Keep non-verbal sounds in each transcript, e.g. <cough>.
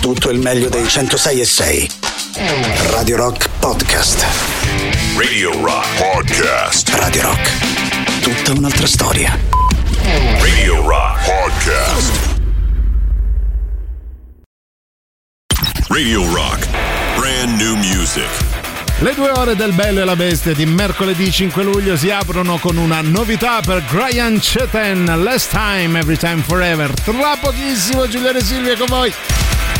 tutto il meglio dei 106 e 6. Radio Rock Podcast. Radio Rock Podcast. Radio Rock. Tutta un'altra storia. Radio Rock Podcast. Radio Rock. Brand new music. Le due ore del Bello e la Bestia di mercoledì 5 luglio si aprono con una novità per Brian Cheten, Last Time, Every Time Forever. Tra pochissimo Giuliano e Silvia con voi.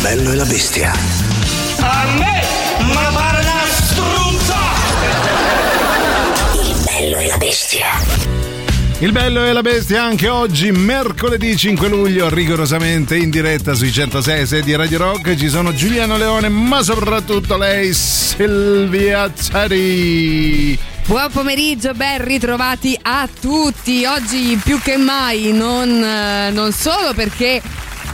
Bello e la bestia. A me, ma pare una struzza! Il bello e la bestia. Il bello e la bestia anche oggi, mercoledì 5 luglio, rigorosamente in diretta sui 106 di Radio Rock. Ci sono Giuliano Leone, ma soprattutto lei, Silvia Zari. Buon pomeriggio, ben ritrovati a tutti. Oggi più che mai, non, eh, non solo perché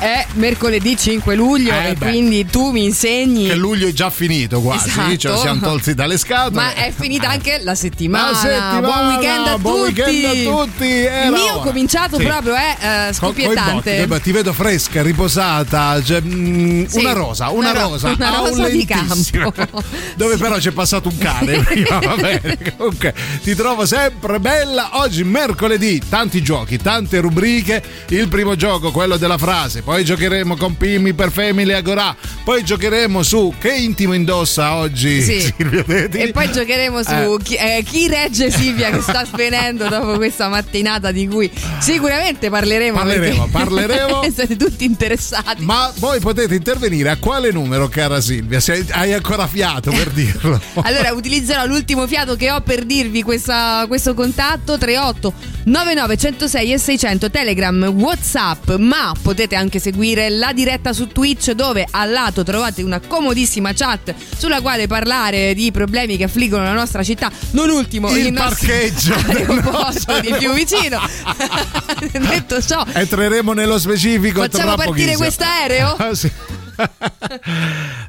è mercoledì 5 luglio Eh, e beh. quindi tu mi insegni. Che luglio è già finito quasi, Esatto. ce lo siamo tolti dalle scatole. Ma è finita anche la settimana. La settimana, Buon weekend a buon tutti. weekend a tutti, Il mio ora. cominciato Sì. proprio è eh, coi scoppiettante. beh, ti vedo fresca, riposata, cioè, mm, Sì, una rosa, una, una ro- rosa, una rosa di campo. <laughs> dove Sì. però c'è passato un cane <laughs> prima, va bene. Comunque ti trovo sempre bella. Oggi mercoledì, tanti giochi, tante rubriche. Il primo gioco, quello della frase, poi giocheremo con Pimmi per Family Agorà, poi giocheremo su che intimo indossa oggi Sì. Silvia Teti. E poi giocheremo su Eh. chi, eh, chi regge Silvia che sta svenendo dopo questa mattinata di cui sicuramente parleremo. Parleremo, parleremo. <laughs> Siete tutti interessati. Ma voi potete intervenire a quale numero, cara Silvia? Se hai- hai ancora fiato per <laughs> dirlo. Allora utilizzerò l'ultimo fiato che ho per dirvi questa- questo contatto 38 99 106 e 600 Telegram Whatsapp ma potete anche seguire la diretta su Twitch dove al lato trovate una comodissima chat sulla quale parlare di problemi che affliggono la nostra città. Non ultimo Il nostro parcheggio. <laughs> Aeroporto di più vicino <laughs> detto ciò Entreremo nello specifico Facciamo partire quest'aereo? <laughs> Ah, sì.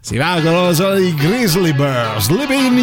si va con so di Grizzly Bears Living in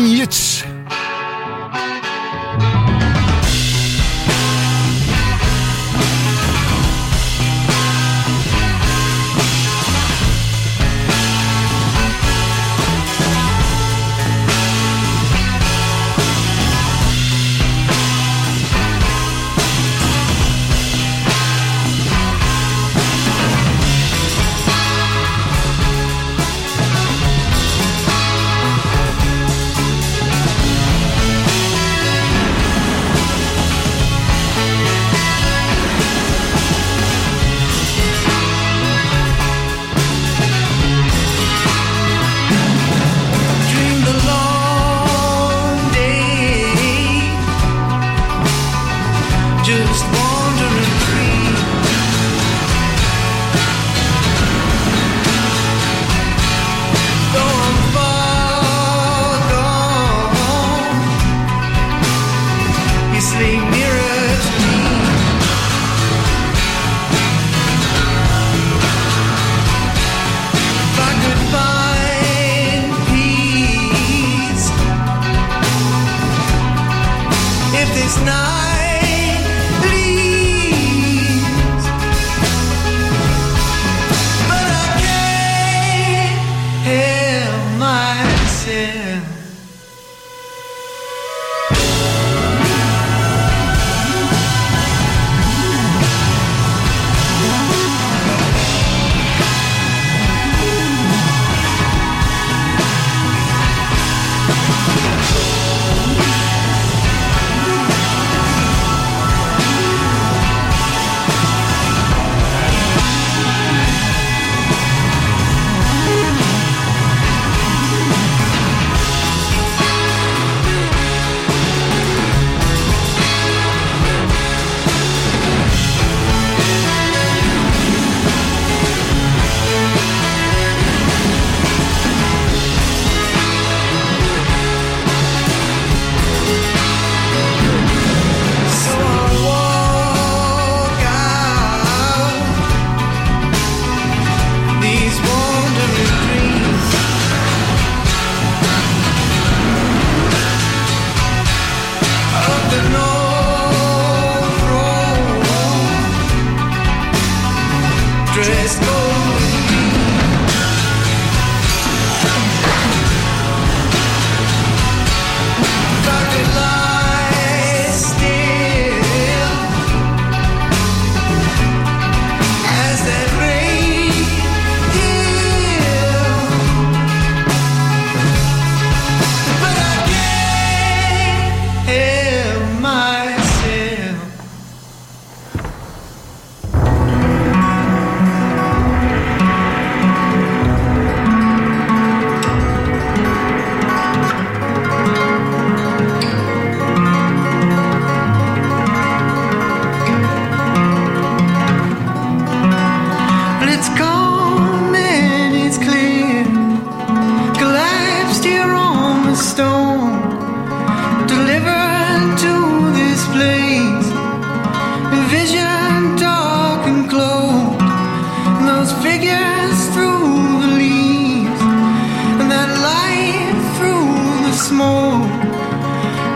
smoke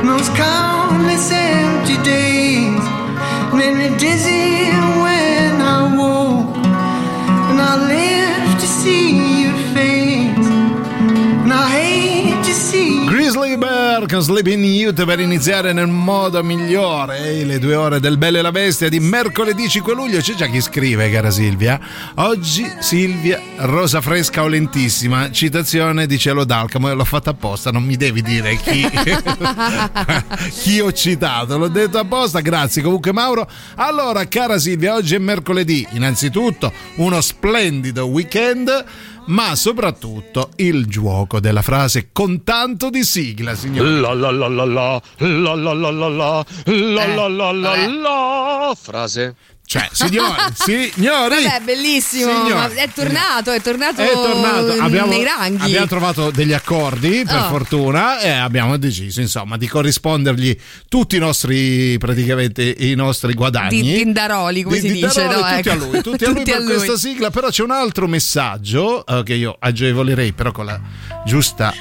those countless empty days, many dizzy. Away. Con Sleeping Youth per iniziare nel modo migliore. Ehi, le due ore del Belle e la Bestia di mercoledì 5 luglio. C'è già chi scrive cara Silvia. Oggi Silvia rosa fresca o lentissima citazione di Cielo d'Alcamo. E l'ho fatta apposta non mi devi dire chi. <laughs> Chi ho citato. L'ho detto apposta grazie. Comunque Mauro allora cara Silvia oggi è mercoledì. Innanzitutto uno splendido weekend ma soprattutto il gioco della frase con tanto di sigla, signori. La la la la la la la la la la la la la la la frase Cioè, signori, <laughs> signori. Vabbè, bellissimo. Signori. è tornato, è tornato, È tornato, abbiamo, nei ranghi. abbiamo trovato degli accordi per Oh. fortuna e abbiamo deciso insomma di corrispondergli tutti i nostri praticamente i nostri guadagni Di Tindaroli, come Di- si di dice, no? tutti a Ecco. lui tutti a <laughs> lui Tutti per a lui. questa sigla però c'è un altro messaggio eh, che io agevolerei però con la giusta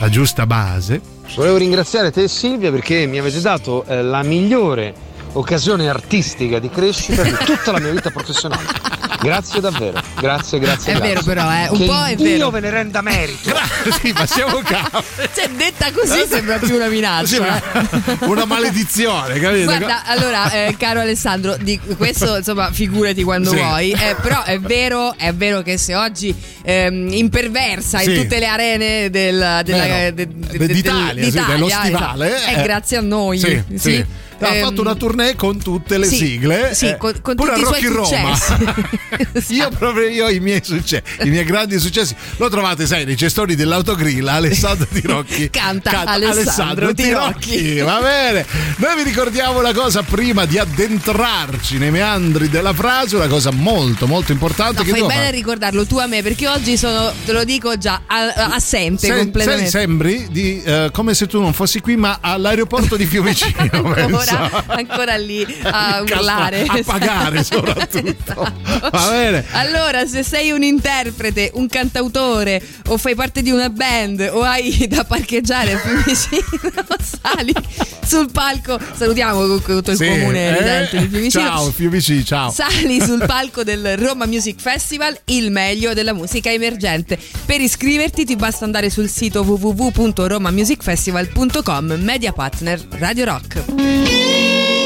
la giusta base Volevo ringraziare te Silvia perché mi avete dato eh, la migliore occasione artistica di crescita di tutta la mia vita professionale. Grazie davvero, grazie, grazie. È grazie. vero però, eh, un che po' è Dio vero. ve ne renda merito. sì ma siamo <laughs> capi Cioè, detta così sembra più una Sì, minaccia. ma- eh. una maledizione capito Guarda, allora, eh, caro Alessandro, di questo insomma, figurati quando Sì. vuoi. eh, però è vero, è vero che se oggi ehm, imperversa Sì. in tutte le arene del, della, de- de- De- de- d'Italia, sì, d'Italia, dello stivale, esatto, eh. è grazie a noi. Sì, sì. Ha Ehm, fatto una tournée con tutte le sì, sigle, sì, eh, con- con pure a i Rock in suoi Roma. successi. <laughs> io proprio io i miei successi, i miei grandi successi. Lo trovate, sai, nei gestori dell'autogrill, Alessandro Tirocchi. <laughs> Canta Alessandro Tirocchi. <laughs> Va bene. Noi vi ricordiamo una cosa prima di addentrarci nei meandri della frase, una cosa molto molto importante No, che fai bene a fare. ricordarlo tu a me perché oggi sono, te lo dico già, a- assente Sei- completamente. sei- sembri di, eh, come se tu non fossi qui, ma all'aeroporto di Fiumicino. Ancora, ancora lì <laughs> a urlare a pagare soprattutto. Esatto. Allora se sei un interprete un cantautore o fai parte di una band o hai <laughs> da parcheggiare a Fiumicino <laughs> sali sul palco salutiamo comunque tutto il Sì, comune eh, residente di Fiumicino Ciao Fiumicino, ciao. Sali sul palco del Roma Music Festival, il meglio della musica emergente. Per iscriverti ti basta andare sul sito www.romamusicfestival.com, media partner Radio Rock. Sim.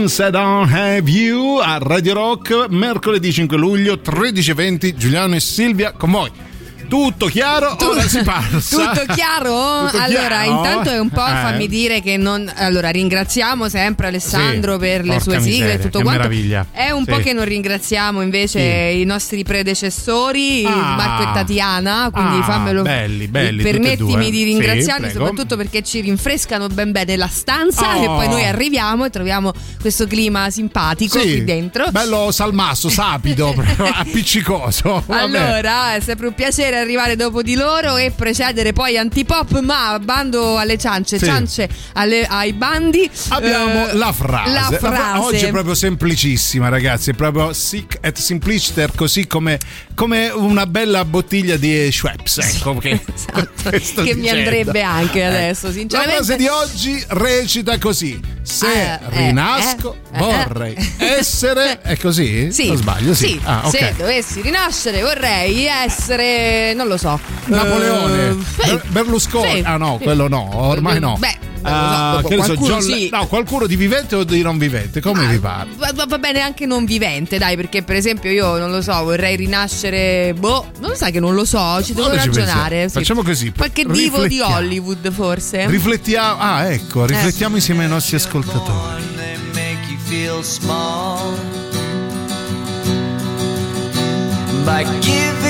Since I Don't Have You a Radio Rock mercoledì 5 luglio 13.20 Giuliano e Silvia con voi. Tutto chiaro? Ora si passa. Tutto chiaro? Tutto allora, chiaro? intanto è un po' Eh. fammi dire che non. Allora, ringraziamo sempre Alessandro Sì, per le sue sigle miseria, e tutto quanto. meraviglia. È un po' Sì. che non ringraziamo invece Sì. i nostri predecessori, Ah. Marco e Tatiana. Quindi Ah, fammelo. belli, belli, Permettimi di ringraziarli, soprattutto perché ci rinfrescano ben bene la stanza Oh. e poi noi arriviamo e troviamo questo clima simpatico qui dentro. Bello salmasso, sapido, <laughs> appiccicoso. Vabbè. Allora, è sempre un piacere arrivare dopo di loro e precedere poi antipop, ma bando alle ciance, Sì. ciance alle- ai bandi. Abbiamo Eh, la frase. La frase. Oggi è proprio semplicissima, ragazzi. È proprio sic et simpliciter, così come, come una bella bottiglia di Schweppes. Ecco che, <laughs> Esatto, <laughs> che mi andrebbe anche adesso, La sinceramente. frase di oggi recita così: Se Eh, eh, rinasco, eh, vorrei eh. <laughs> essere. È così? Sì, Non sbaglio? Sì. Ah, ok. se dovessi rinascere vorrei essere, non lo so, Napoleone, eh, sì. Ber- Berlusconi. Sì. Ah, no, Sì. quello no, ormai no. Beh, so, Ah, so, qualcuno Le- sì. no, qualcuno di vivente o di non vivente? Come vi pare? Va, va- bene anche non vivente, dai, perché per esempio io non lo so, vorrei rinascere. Boh, non lo sai che non lo so, ci devo Ora ci ragionare. pensiamo. sì. Facciamo così, Qualche divo di. Hollywood, forse. Riflettiamo, ah, Eh. ecco, riflettiamo insieme ai nostri ascoltatori. By giving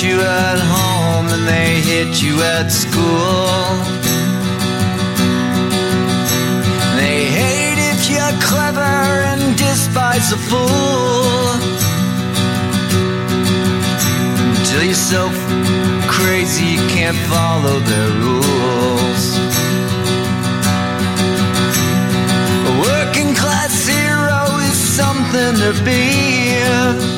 You at home and they hit you at school. They hate if you're clever and despise a fool. Until you're so crazy you can't follow their rules. A working class hero is something to be.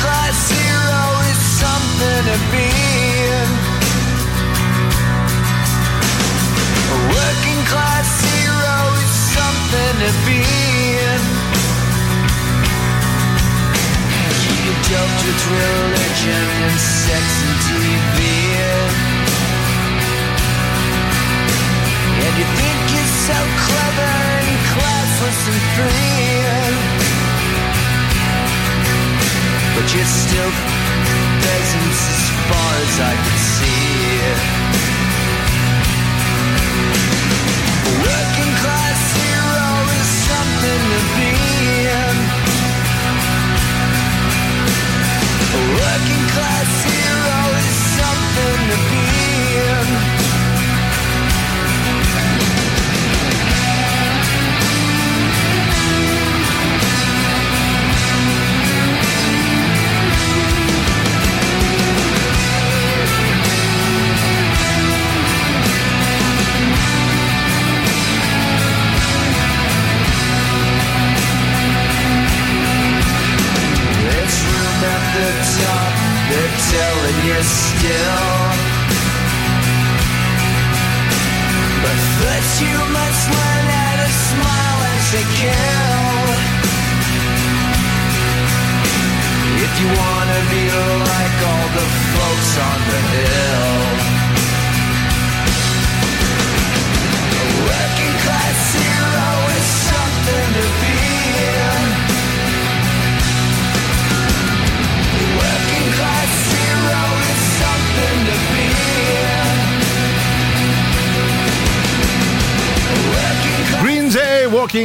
Class hero is something to be.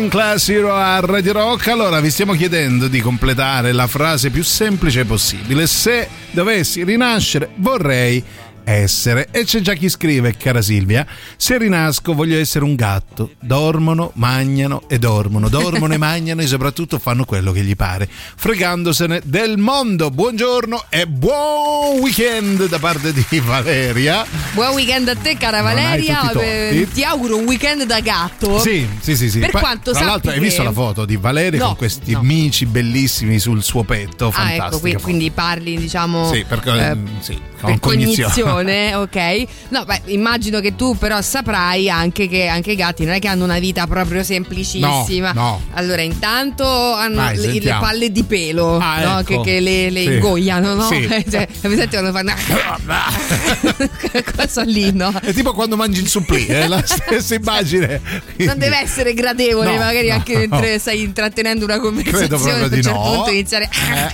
Walking Class Hero a Radio Rock. Allora vi stiamo chiedendo di completare la frase più semplice possibile. Se dovessi rinascere, vorrei essere. E c'è già chi scrive, cara Silvia, se rinasco voglio essere un gatto. Dormono, mangiano e dormono. Dormono e <laughs> mangiano e soprattutto fanno quello che gli pare, fregandosene del mondo. Buongiorno e buon weekend da parte di <laughs> Valeria. Buon weekend a te, cara Valeria. Eh. Ti auguro un weekend da gatto. Sì, sì, sì, sì. Per Poi, quanto tra l'altro, hai che- visto la foto di Valeria No, con questi no. amici bellissimi sul suo petto? Ah, Fantastico. ecco, qui- quindi parli, diciamo. Sì, perché eh, mm, sì, per con cognizione, cognizione. <laughs> ok. No, beh, immagino che tu però saprai anche che anche i gatti non è che hanno una vita proprio semplicissima. No, no. Allora, intanto hanno Vai, le, le palle di pelo Ah, no? ecco. che, che le, le Sì. ingoiano, no? Sì. <laughs> cioè, presente quando fanno. <laughs> Cosa lì, no? È tipo quando mangi il supplì, è la stessa immagine. Non deve essere gradevole, No, magari no, anche mentre stai intrattenendo una conversazione. Credo proprio a un certo no. punto iniziare.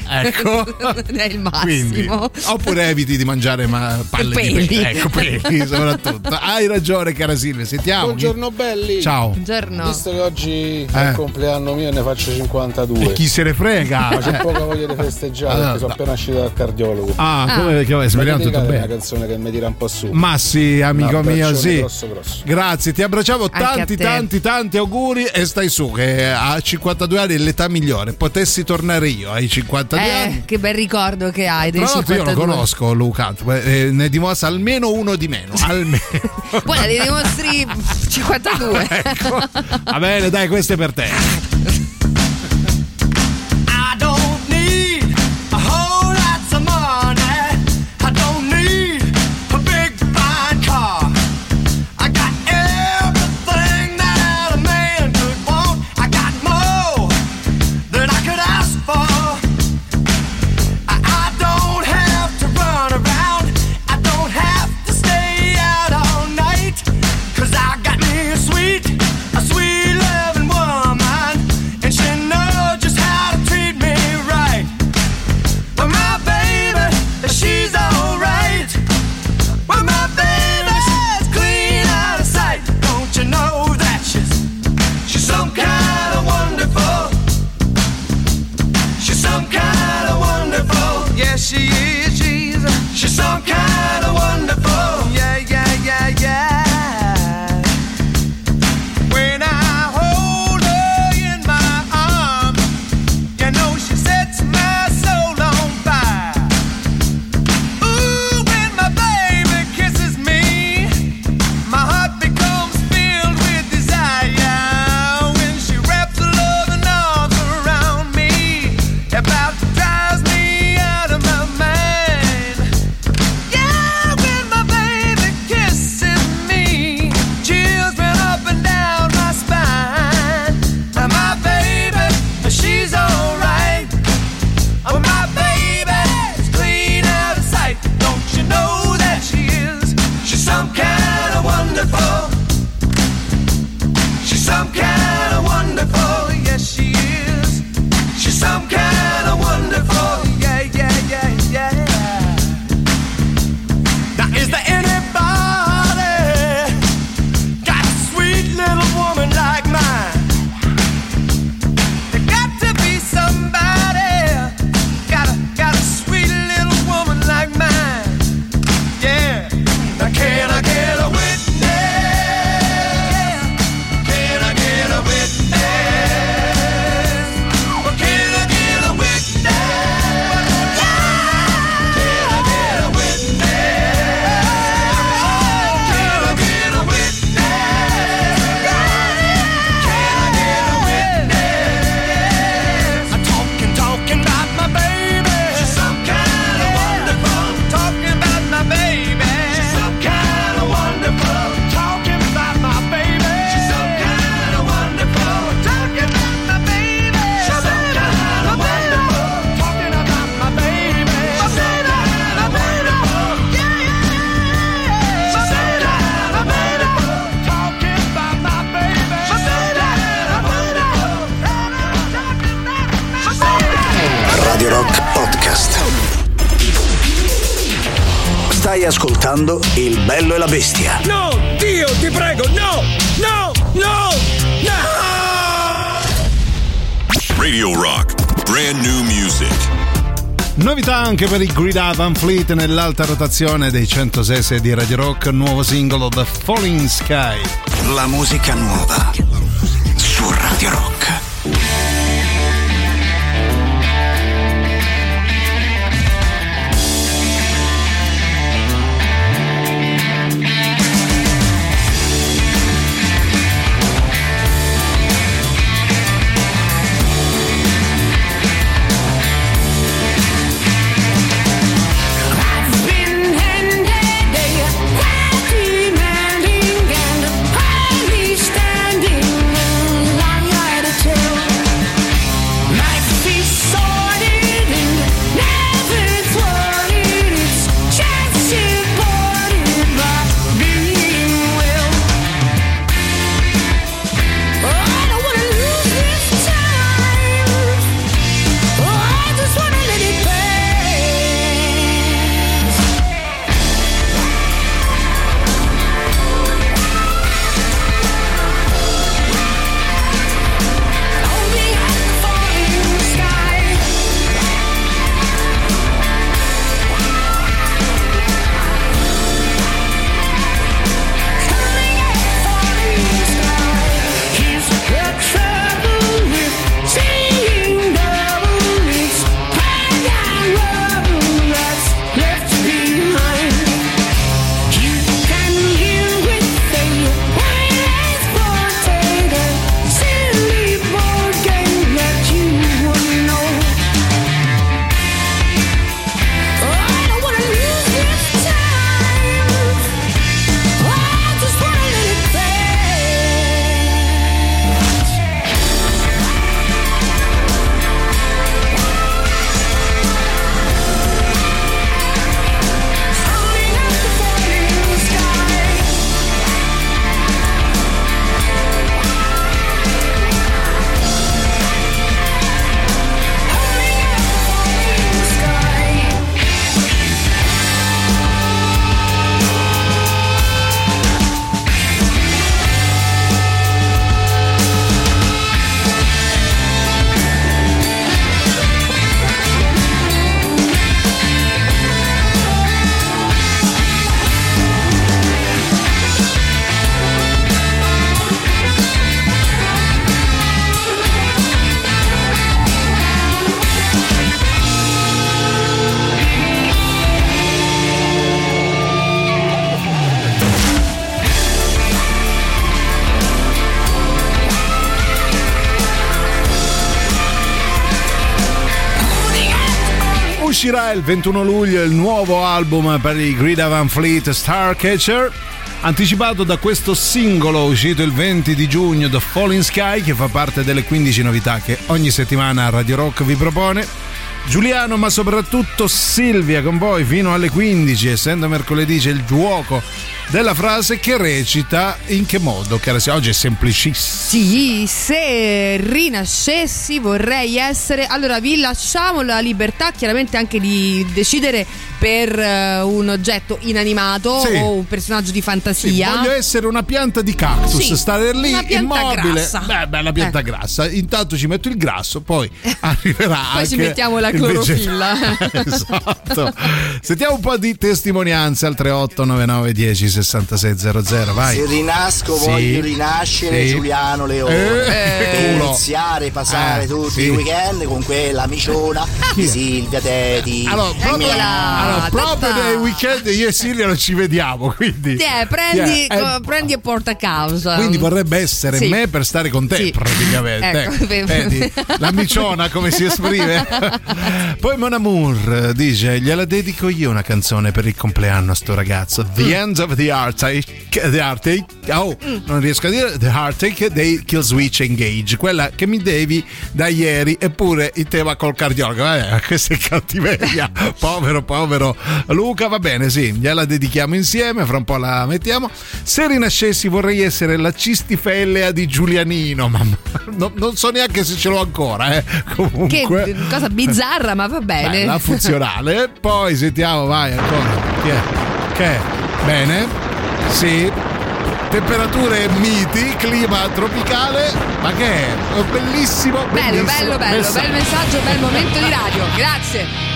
Eh, ecco. non è il Quindi, massimo. oppure eviti di mangiare ma- palle Peli. di peli. Ecco, peli <laughs> soprattutto. Hai ragione, cara Silvia. Sentiamo. Buongiorno belli. Ciao. Buongiorno. Visto che oggi è Eh. il compleanno mio ne faccio 52. E chi se ne frega? <laughs> Ma c'è Eh. poca voglia di festeggiare Allora, perché sono no. appena uscito dal cardiologo. Ah, come che vai? Speriamo tutto bene. una canzone che mi tira un po' su. Ma sì, amico mio, sì. grosso, grosso. Grazie, ti abbracciamo Anche tanti, tanti, tanti auguri e stai su, che a 52 anni è l'età migliore. Potessi tornare io ai 52 anni. Eh, che bel ricordo che hai dei Tra l'altro io lo 52. conosco Luca, eh, ne dimostra almeno uno di meno. Almeno. <laughs> Guarda, li dimostri 52. <laughs> Ecco. Va bene, dai, questo è per te. <laughs> Stai ascoltando Il bello e la bestia. No, Dio, ti prego, no, no, no, no! Radio Rock. Brand new music. Novità anche per i Grida Van Fleet nell'alta rotazione dei 106 di Radio Rock, nuovo singolo The Falling Sky. La musica nuova su Radio Rock. Uscirà il 21 luglio il nuovo album per i Grida Van Fleet Starcatcher. Anticipato da questo singolo uscito il 20 di giugno, The Falling Sky, che fa parte delle 15 novità che ogni settimana Radio Rock vi propone. Giuliano, ma soprattutto Silvia con voi fino alle 15, essendo mercoledì c'è il gioco della frase che recita in che modo? Che oggi è semplicissimo. Sì, se rinascessi vorrei essere. Allora, vi lasciamo la libertà chiaramente anche di decidere per eh, un oggetto inanimato Sì. o un personaggio di Sì, fantasia. voglio essere una pianta di cactus, Sì, stare lì una immobile. grassa. Beh, beh, la pianta Eh. grassa. Intanto ci metto il grasso, poi <laughs> arriverà Poi ci mettiamo la il clorofilla. <laughs> esatto. Sentiamo un po' di testimonianze al 38 99 10 66 00, vai. Se rinasco Sì. voglio rinascere Sì. Giuliano Leone Eh, culo. iniziare passare Eh, tutti sì. i weekend con quella miciona <laughs> di? Silvia Teti Allora, proprio, Miau. allora, proprio nei weekend io e Silvia non ci vediamo, quindi. Tiè, prendi, eh, co- prendi e porta a causa. Quindi vorrebbe essere Sì. me per stare con te, Sì. praticamente. Ecco, Ecco, vedi? La miciona come si esprime. <laughs> Poi Mon Amour dice: Gliela dedico io una canzone per il compleanno a sto ragazzo. The Mm. End of the Heartache. The Heartache. Oh, non riesco a dire. The Heartache dei Killswitch Engage. Quella che mi devi da ieri. Eppure il tema col cardiologo. Vabbè, <laughs> questa è cattiveria. <laughs> povero, povero Luca. Va bene, sì, gliela dedichiamo insieme. Fra un po' la mettiamo. Se rinascessi vorrei essere la cistifellea di Giulianino. <laughs> Ma no- non so neanche se ce l'ho ancora, eh. Che Comunque. cosa bizzarra, ma va bene. Bella, funzionale. E Poi sentiamo, vai ancora. Chi è? Che è? Bene, sì. Temperature miti, clima tropicale, ma che è? Bellissimo, bellissimo. Bello, bello, bello, messaggio. bel messaggio, bel momento di radio. Grazie.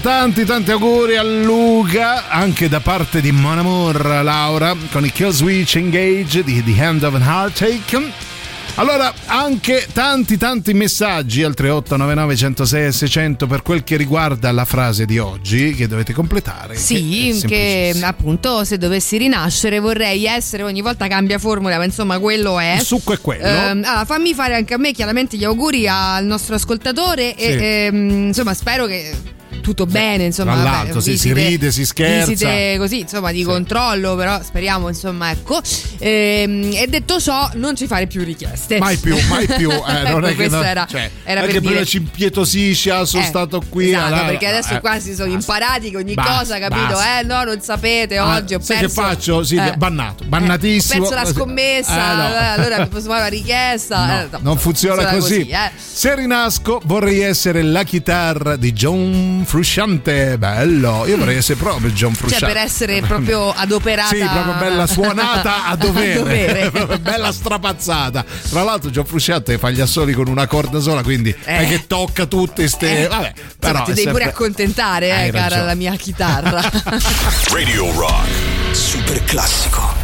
Tanti tanti auguri a Luca, anche da parte di Mon Amour Laura, con i Kill Switch Engage di The Hand of an Heartache. Allora, anche tanti tanti messaggi al 3899 106 600 per quel che riguarda la frase di oggi che dovete completare. Sì, è che appunto se dovessi rinascere vorrei essere, ogni volta cambia formula, ma insomma quello è. Il succo è quello. Ehm, allora, fammi fare anche a me chiaramente gli auguri al nostro ascoltatore e Sì. ehm, insomma spero che tutto bene, insomma, Tra vabbè, l'altro, sì, si visite- ride, si scherza. Visite così, insomma, di controllo, però speriamo, insomma, ecco. Ehm, e detto ciò, non ci fare più richieste. Mai più, mai più. Eh, <laughs> non Ecco, è che questo no- era, cioè, era per prima dire ci impietosisce, ah, sono Eh, stato qui. Esatto, perché adesso eh, qua si sono imparati che ogni Basta, cosa, capito? basta. Eh, no, non sapete, Ah, oggi ho perso. che faccio? Sì, eh, bannato, bannatissimo. Ho perso la scommessa, Eh, no. eh, allora mi posso fare la richiesta. No, eh, no, non funziona così. eh. Se rinasco vorrei essere la chitarra di John Frusciante. Bello, io vorrei essere proprio John Cioè, Frusciante. per essere proprio adoperata. Sì, proprio bella suonata <laughs> a dovere, dovere. <laughs> Proprio bella strapazzata. Tra l'altro, John Frusciante fa gli assoli con una corda sola, quindi Eh. è che tocca tutte ste. Eh. Vabbè, però ti è devi pure sempre- accontentare, eh, cara, la mia chitarra. <laughs> Radio Rock. Super classico.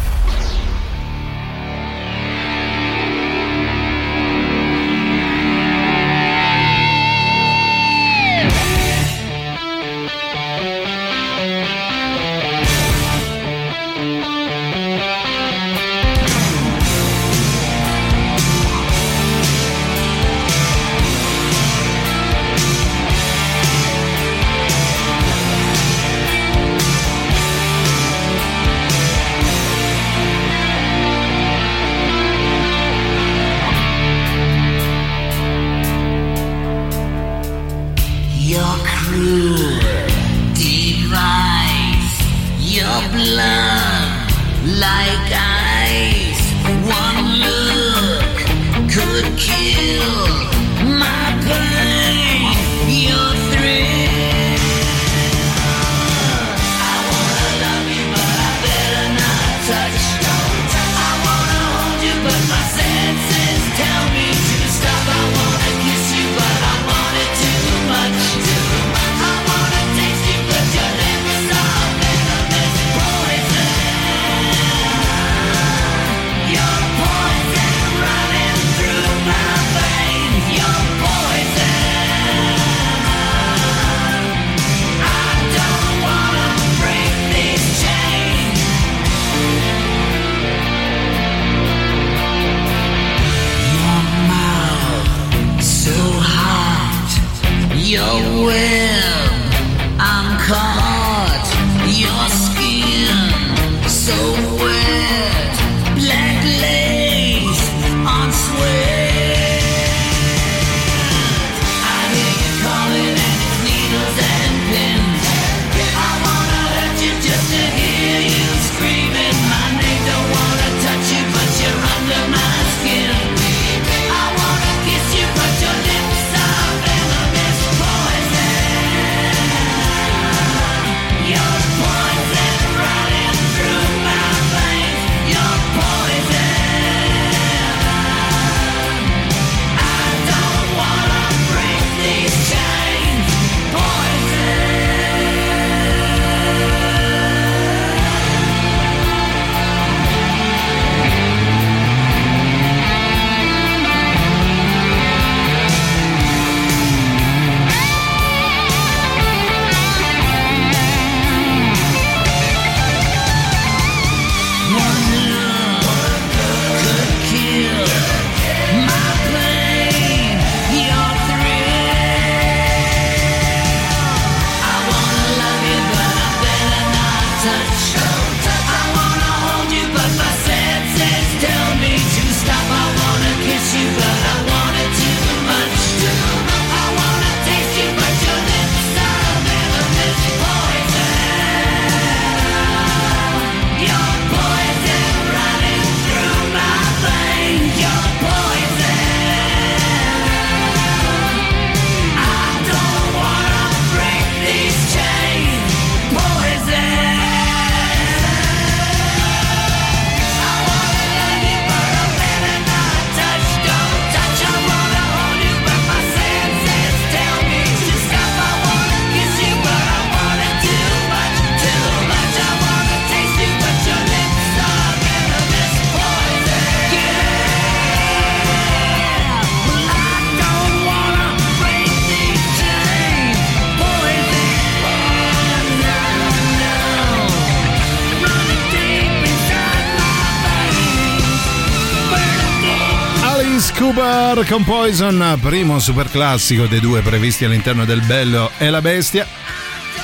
Con Poison, primo super classico dei due previsti all'interno del Bello e la Bestia.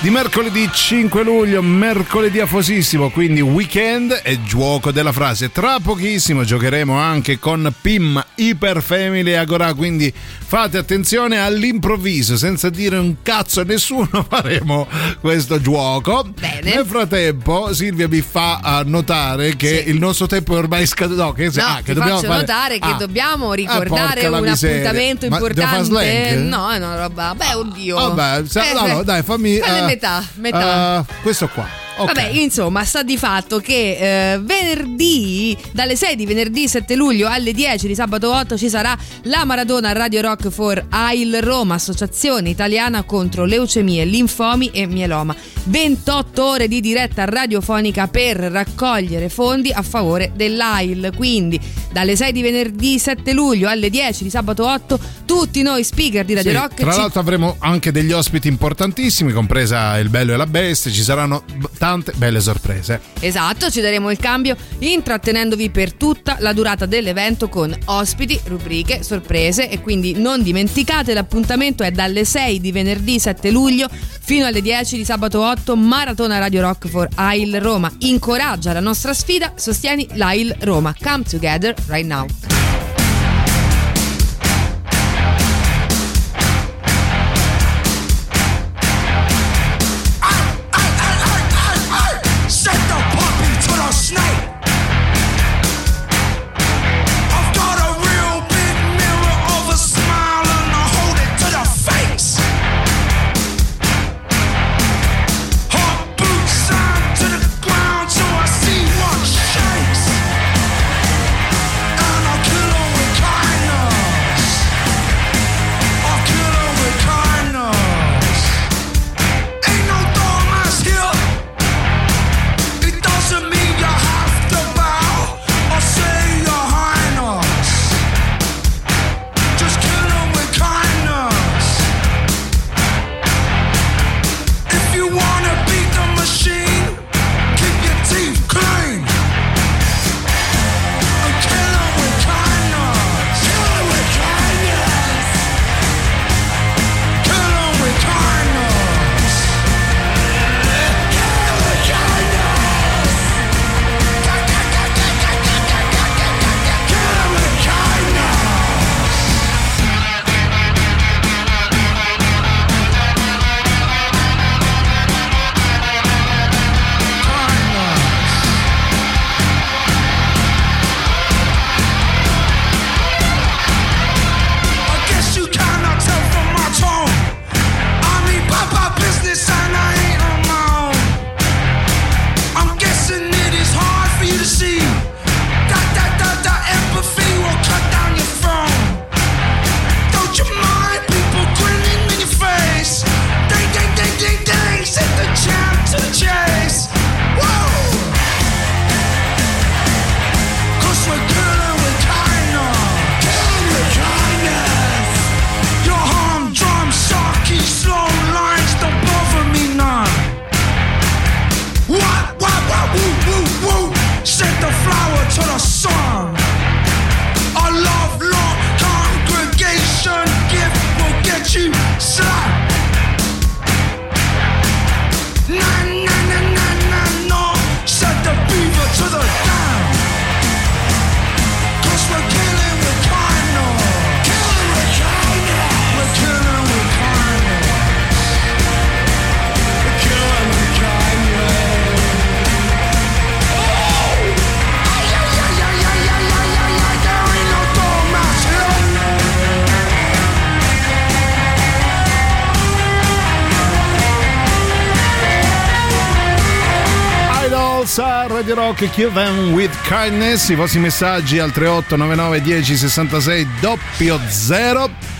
Di mercoledì 5 luglio, mercoledì afosissimo, quindi weekend e gioco della frase. Tra pochissimo giocheremo anche con PIM Hyper Family Agora, quindi fate attenzione all'improvviso, senza dire un cazzo a nessuno <laughs> faremo questo gioco. Bene. Nel frattempo Silvia mi fa ah, notare che il nostro tempo è ormai scaduto. No, che, No, ah, che dobbiamo fare- notare che Ah. dobbiamo Ah, ricordare la un miseria. appuntamento Ma importante. No, è una roba. Beh, oddio. Vabbè, sa- Eh, no, no, dai, fammi. Fai eh, metà, metà. eh, questo qua. Ok. Vabbè, insomma, sta di fatto che eh, venerdì, dalle 6 di venerdì 7 luglio alle 10 di sabato 8 ci sarà la maratona Radio Rock for AIL Roma, Associazione Italiana contro leucemie, linfomi e mieloma. 28 ore di diretta radiofonica per raccogliere fondi a favore dell'AIL. Quindi, dalle 6 di venerdì 7 luglio alle 10 di sabato 8, tutti noi speaker di Radio Sì, Rock tra ci l'altro avremo anche degli ospiti importantissimi, compresa il bello e la bestia, ci saranno b- tante belle sorprese. Esatto, ci daremo il cambio intrattenendovi per tutta la durata dell'evento con ospiti, rubriche, sorprese e quindi non dimenticate l'appuntamento è dalle 6 di venerdì 7 luglio fino alle 10 di sabato 8 Maratona Radio Rock for AIL Roma. Incoraggia la nostra sfida, sostieni l'AIL Roma. Come together right now. Rock Them with Kindness. I vostri messaggi al 3899 10 66 00.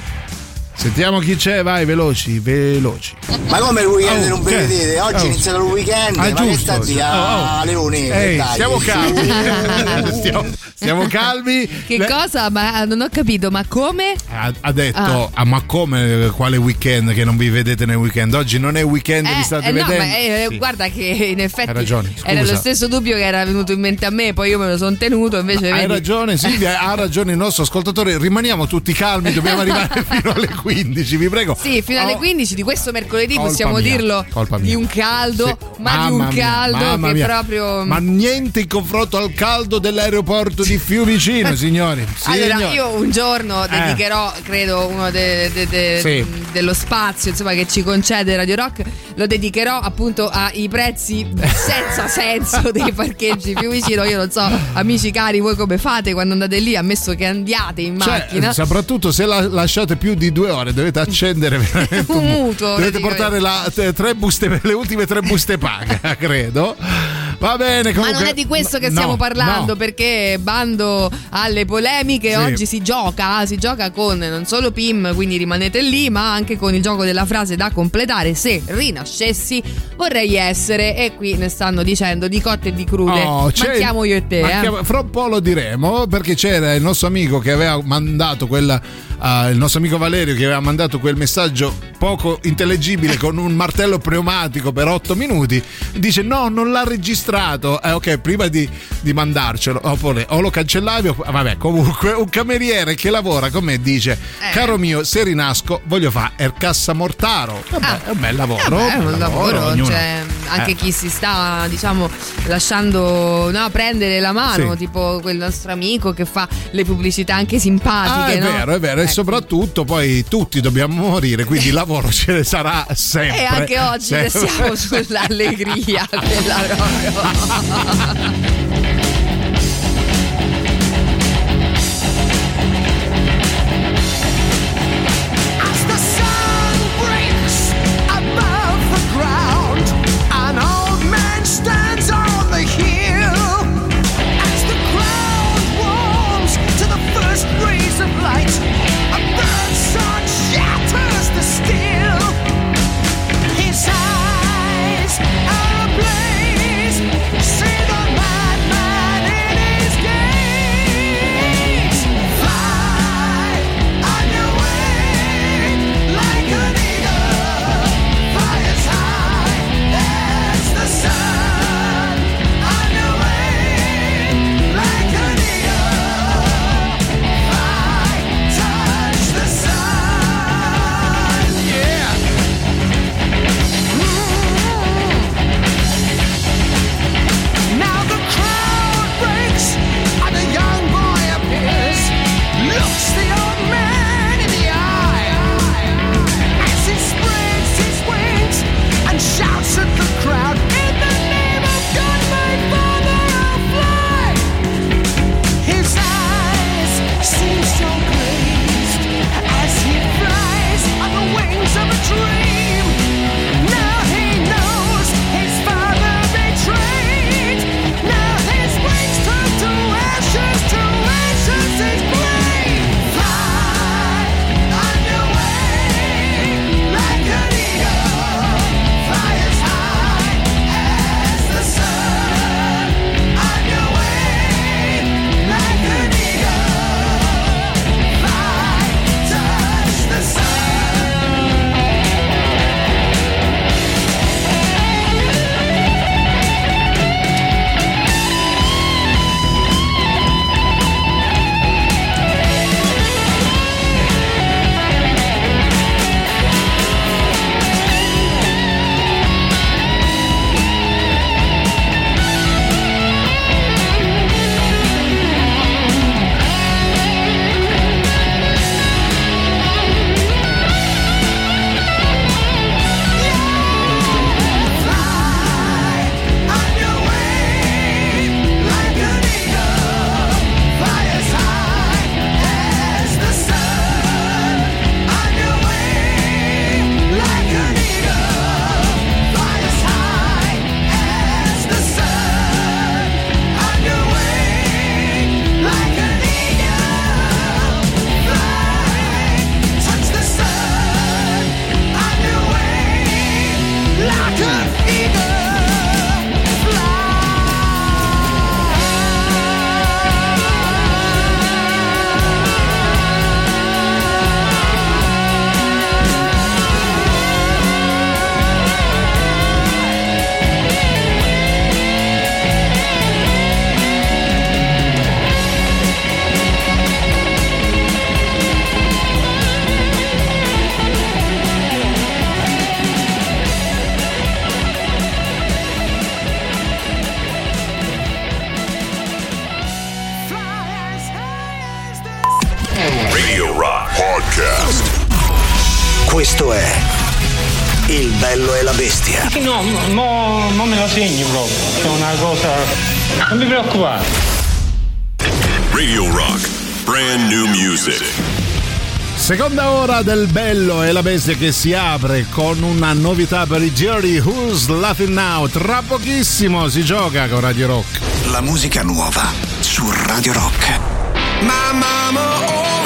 Sentiamo chi c'è, vai, veloci, veloci. Ma come il weekend Oh, non che? vedete? Oggi Oh. è iniziato il weekend, Ah, ma che giusto. sta a dire? Oh, Ah, oh. Leone, Ehi, dai. stiamo calmi. <laughs> stiamo, stiamo calmi. Che Le- cosa? Ma non ho capito, ma come? Ha, ha detto, ah. ma come quale weekend che non vi vedete nel weekend? Oggi non è weekend, vi state eh, no, vedendo? ma, eh, Sì. guarda che in effetti Hai ragione, era lo stesso dubbio che era venuto in mente a me, poi io me lo sono tenuto, invece Hai ragione Silvia, ha ragione il nostro ascoltatore, rimaniamo tutti calmi, dobbiamo <laughs> arrivare fino alle 15, vi prego. Sì, fino alle Oh, 15 di questo mercoledì Colpa possiamo mia, dirlo colpa di mia. un caldo, Sì. ma di Mamma un mia, caldo mamma che mia. proprio Ma niente in confronto al caldo dell'aeroporto di Fiumicino, signori. Allora, Signori. io un giorno Eh. dedicherò, credo, uno de- de- de- Sì. dello spazio insomma, che ci concede Radio Rock, lo dedicherò appunto ai prezzi senza <laughs> senso dei parcheggi più vicino. Io non so, amici cari, voi come fate quando andate lì, ammesso che andiate in Cioè, macchina? soprattutto se la lasciate più di due ore, dovete accendere <laughs> veramente Un mutuo, Dovete portare la- buste, <laughs> le ultime tre buste paga, <laughs> credo. Va bene, Ma comunque. non è di questo che no, stiamo parlando, no. perché bando alle polemiche, Sì. oggi si gioca, si gioca con non solo PIM, quindi rimanete lì, ma anche con il gioco della frase da completare. Se rinascessi vorrei essere, e qui ne stanno dicendo di cotte e di crude. Oh, Manchiamo io e te. eh. Fra un po' lo diremo perché c'era il nostro amico che aveva mandato quella. ah, il nostro amico Valerio che aveva mandato quel messaggio poco intellegibile con un martello pneumatico per 8 minuti. Dice: No, non l'ha registrato. Eh, ok, prima di, di mandarcelo, oppure o lo cancellavi, o, vabbè, comunque, un cameriere che lavora con me dice: Eh. Caro mio, se rinasco, voglio fare il cassamortaro. Vabbè, è un bel lavoro. Ah. Eh beh, è un lavoro, ognuno- cioè, anche Eh. chi si sta, diciamo, lasciando no, prendere la mano, Sì. tipo quel nostro amico che fa le pubblicità anche simpatiche. Ah, è no? vero, è vero, e Ecco. soprattutto poi tutti dobbiamo morire, quindi lavoro ce ne sarà sempre. E anche oggi Sempre. restiamo <laughs> sull'allegria della proprio. <laughs> Podcast. Questo è Il bello e la bestia. No, no, non me la segni proprio. È una cosa. Non mi preoccupare. Radio Rock. Brand new music. Seconda ora del bello e la bestia che si apre con una novità per i giorni Who's Laughing Now. Tra pochissimo si gioca con Radio Rock. La musica nuova su Radio Rock. My mama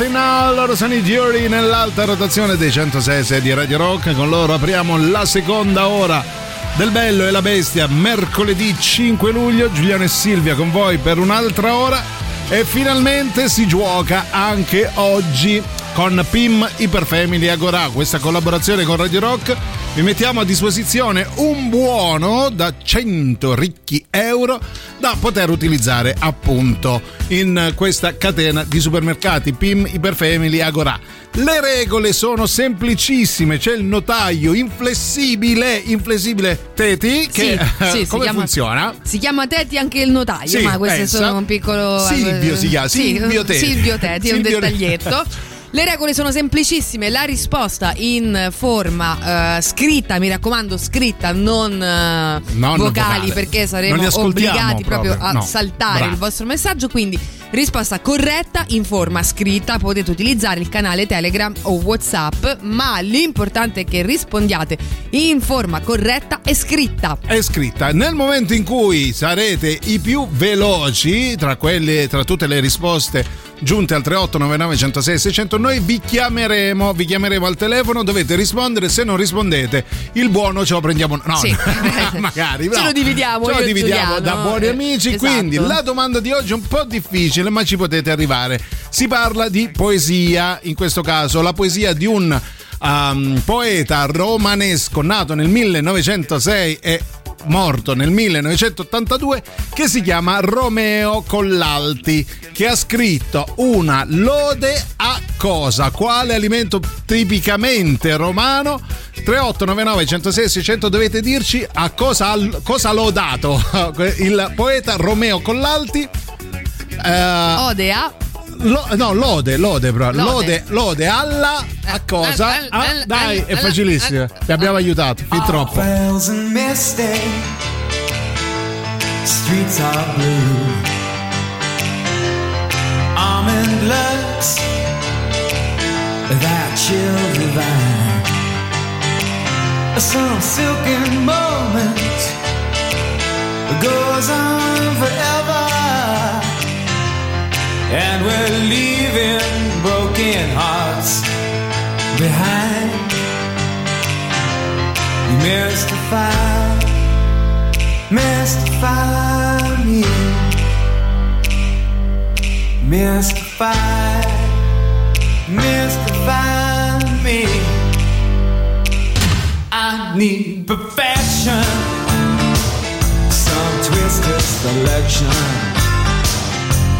Laughing Now? Loro sono i Jury nell'alta rotazione dei 106 di Radio Rock. Con loro apriamo la seconda ora del Bello e la Bestia. Mercoledì 5 luglio. Giuliano e Silvia con voi per un'altra ora. E finalmente si gioca anche oggi con PIM Iperfamily Agora. Questa collaborazione con Radio Rock vi mettiamo a disposizione un buono da 100 ricchi euro da poter utilizzare appunto in questa catena di supermercati PIM Iperfamily Agora. Le regole sono semplicissime, c'è il notaio inflessibile, inflessibile Teti che Sì, <laughs> sì, si come chiama- funziona? Si chiama Teti anche il notaio, Sì, ma questo è solo un piccolo. Silvio si chiama, Sì, Silvio Teti. Silvio Teti, è un dettaglietto. Le regole sono semplicissime, la risposta in forma eh, scritta, mi raccomando scritta, non, eh, Non vocali vocale. perché saremo obbligati proprio, proprio, a no. saltare Bravo. il vostro messaggio, quindi risposta corretta in forma scritta, potete utilizzare il canale Telegram o Whatsapp, ma l'importante è che rispondiate in forma corretta e scritta. è scritta. Nel momento in cui sarete i più veloci tra quelle tra tutte le risposte giunte al 3899 106 600 noi vi chiameremo, vi chiameremo al telefono, dovete rispondere, se non rispondete il buono ce lo prendiamo no, Sì. <laughs> magari Ce no. lo dividiamo, Ce lo dividiamo Giuliano. da buoni Eh, amici, esatto. quindi la domanda di oggi è un po' difficile, ma ci potete arrivare. Si parla di poesia, in questo caso la poesia di un um, poeta romanesco nato nel 1906 e morto nel 1982 che si chiama Romeo Collalti che ha scritto una lode a cosa? Quale alimento tipicamente romano? 3899 106 600 dovete dirci a cosa, cosa ha lodato <laughs> il poeta Romeo Collalti eh, Ode a Lo- no, lode, lode, però. Lode. Lode, lode alla a cosa? eh, Ah, eh, dai, eh, è eh, facilissimo. Ti abbiamo aiutato, fin troppo. And misty, streets are blue. Almond looks that chill divine. Some silken moment goes on forever, and we're leaving broken hearts behind. Mystify, mystify me. Mystify, mystify me. I need perfection, some twisted selection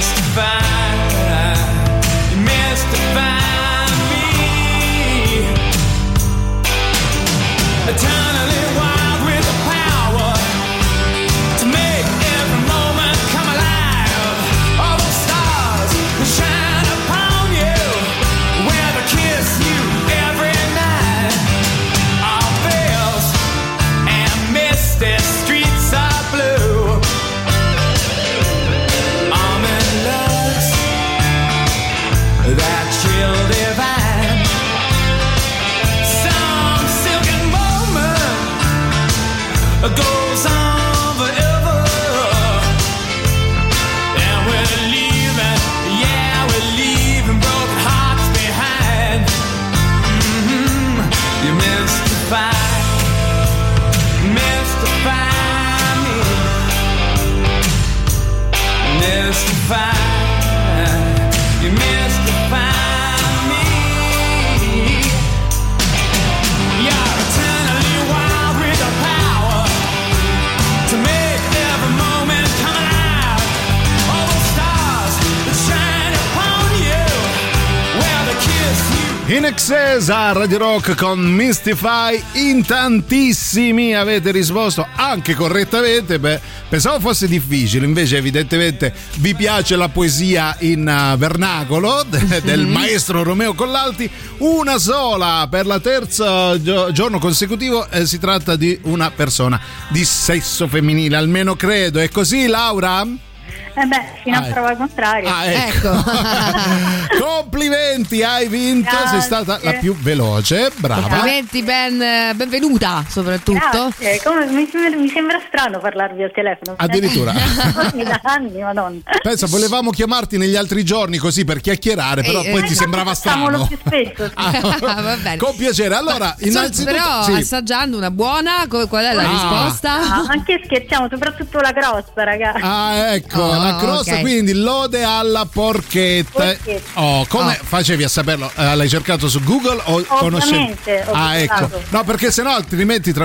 mystify, mystify In excess a Radio Rock con Mystify. In tantissimi avete risposto anche correttamente. Beh, pensavo fosse difficile invece evidentemente vi piace la poesia in uh, vernacolo de- <laughs> del maestro Romeo Collalti. Una sola per la terza gio- giorno consecutivo eh, si tratta di una persona di sesso femminile almeno credo. È così Laura? Eh beh, fino Ah, a ecco. prova contraria. Ah, ecco. <laughs> Complimenti, hai vinto, sei Grazie. stata la più veloce, brava. Complimenti, ben, benvenuta soprattutto. Come- mi, sembra, mi sembra strano parlarvi al telefono. Addirittura. <laughs> Mi da anni, madonna. Pensa, volevamo chiamarti negli altri giorni così per chiacchierare, però Eh, poi eh, ti sembrava Facciamolo strano. più spesso. sì. <laughs> Va bene. Con piacere. Allora, Insomma, innanzitutto però sì. assaggiando una buona, qual è la Ah. risposta? Ah, anche scherziamo, soprattutto la grossa, ragazzi. Ah, ecco, Oh, la crosta, ok. quindi lode alla porchetta. Porchetta. Oh, come facevi a saperlo? Eh, l'hai cercato su Google o conoscevi? Ovviamente, Ah, ecco. No, perché sennò altrimenti ti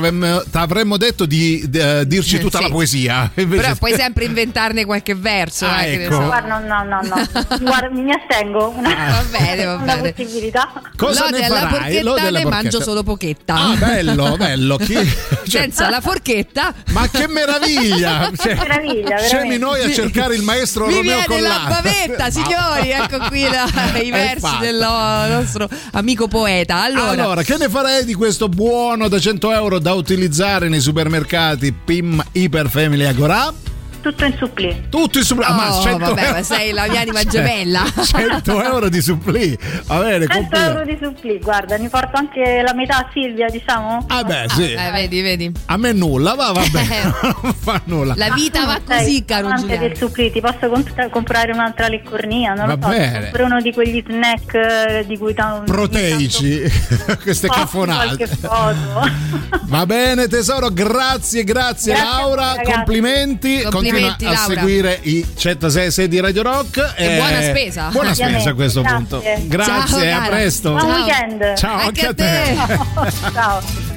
avremmo, detto di, di, eh, dirci tutta Sì. la poesia. <laughs> Invece- Però puoi sempre inventarne qualche verso. Ah, eh, ecco. Guarda, no, no, no. <laughs> Guarda, mi astengo. Una, Va bene, va una bene. possibilità. Cosa Lode ne alla farai? porchetta Lode alla ne porchetta. mangio solo pochetta. Ah, bello, <laughs> bello. Chi- cioè, Senza la forchetta. ma che meraviglia! Cioè, Meraviglia, Scemi veramente. noi a cercare cercare il maestro Mi Romeo viene la Collana. bavetta, signori. Ecco qui la- <laughs> i versi del nostro amico poeta. Allora, Allora, che ne farei di questo buono da 100 euro da utilizzare nei supermercati PIM Hyper Family Agora? Tutto in supplì. Tutto in suppli. Oh, ma 100 vabbè, euro. ma sei la mia anima gemella. 100 euro di suppli. Va bene, 100 complimenti. euro di supplì, guarda, mi porto anche la metà a Silvia, diciamo. Ah beh, sì. Eh, vedi, vedi. A me nulla, va, vabbè. <laughs> <laughs> non fa nulla. La vita va così, caro Giuliano. del supplì, ti posso comp- comprare un'altra leccornia, non Va lo so, bene. compro uno di quegli snack eh, di cui tanto Proteici, <laughs> queste caffonate. Va bene tesoro, grazie, grazie, Grazie Laura, complimenti. Complimenti, Continua a Laura. seguire i 106 di Radio Rock. E buona spesa. Buona spesa a questo Grazie. punto. Grazie, Ciao, a presto. Buon Ciao. weekend. Ciao anche, a te. <laughs> Ciao.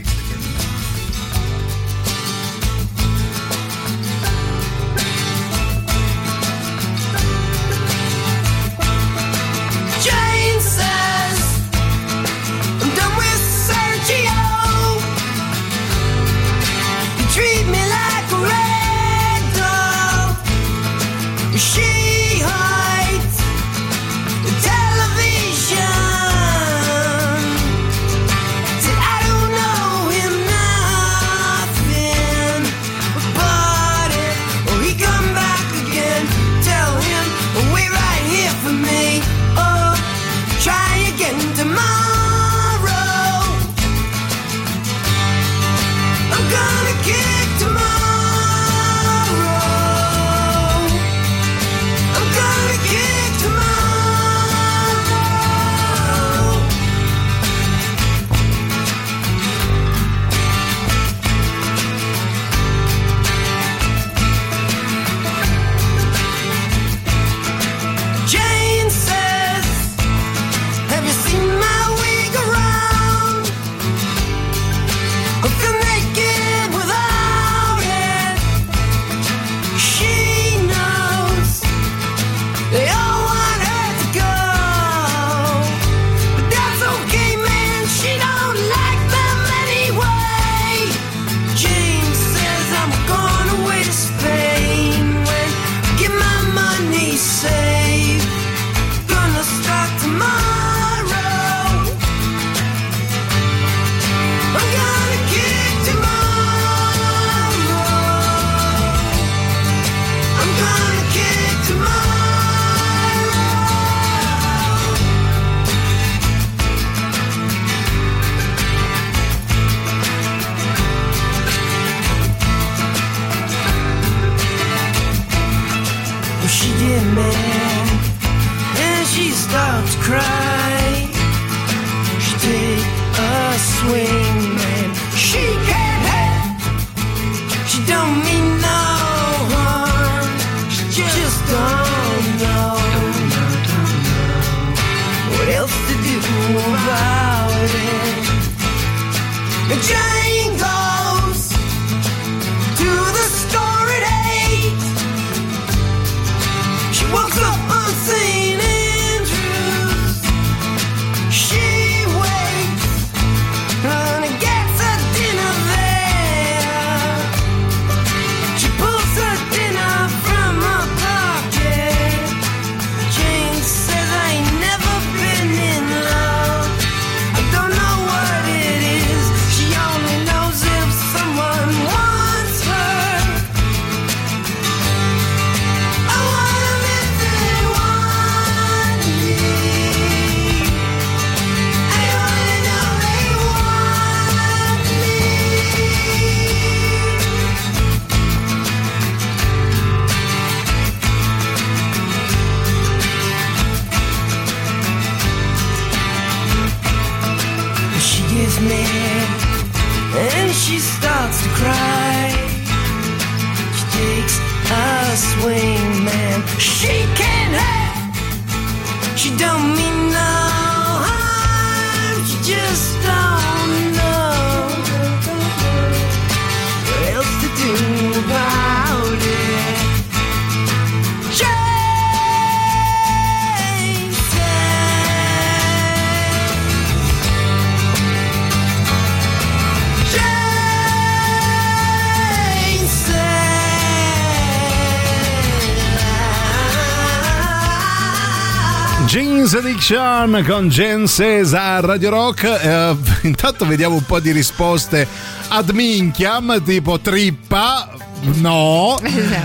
Addiction con Jen Cesar Radio Rock. Eh, <laughs> intanto vediamo un po' di risposte ad minchiam, tipo trippa. No,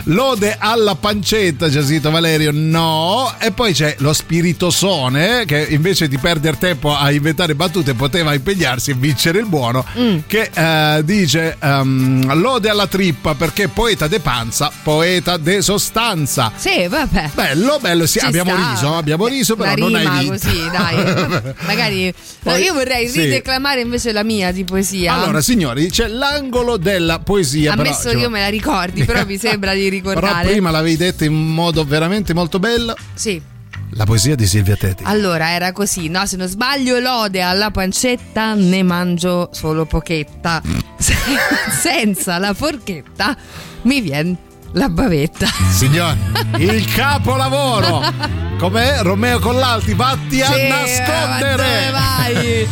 lode alla pancetta, ci ha scritto Valerio. No, e poi c'è lo spiritosone che invece di perdere tempo a inventare battute poteva impegnarsi e vincere il buono. Che eh, dice ehm, lode alla trippa perché poeta de panza, poeta de sostanza. Sì, vabbè. Bello, bello, sì, Ci abbiamo sta. riso, abbiamo riso, però non hai vinto. così, dai. <laughs> Magari Poi- no, io vorrei sì. rideclamare invece la mia di poesia. Allora, signori, c'è l'angolo della poesia. però, Ammesso cioè, io me la ricordi, però mi sembra di <laughs> però ricordare. prima l'avevi detta in modo veramente molto bello. Sì. La poesia di Silvia Teti. Allora, era così, no? Se non sbaglio, lode alla pancetta, ne mangio solo pochetta. <laughs> Se- senza la forchetta mi viene la bavetta. Signori, <laughs> il capolavoro. Com'è? Romeo Collalti, vatti a Sì, nascondere. ma dove vai?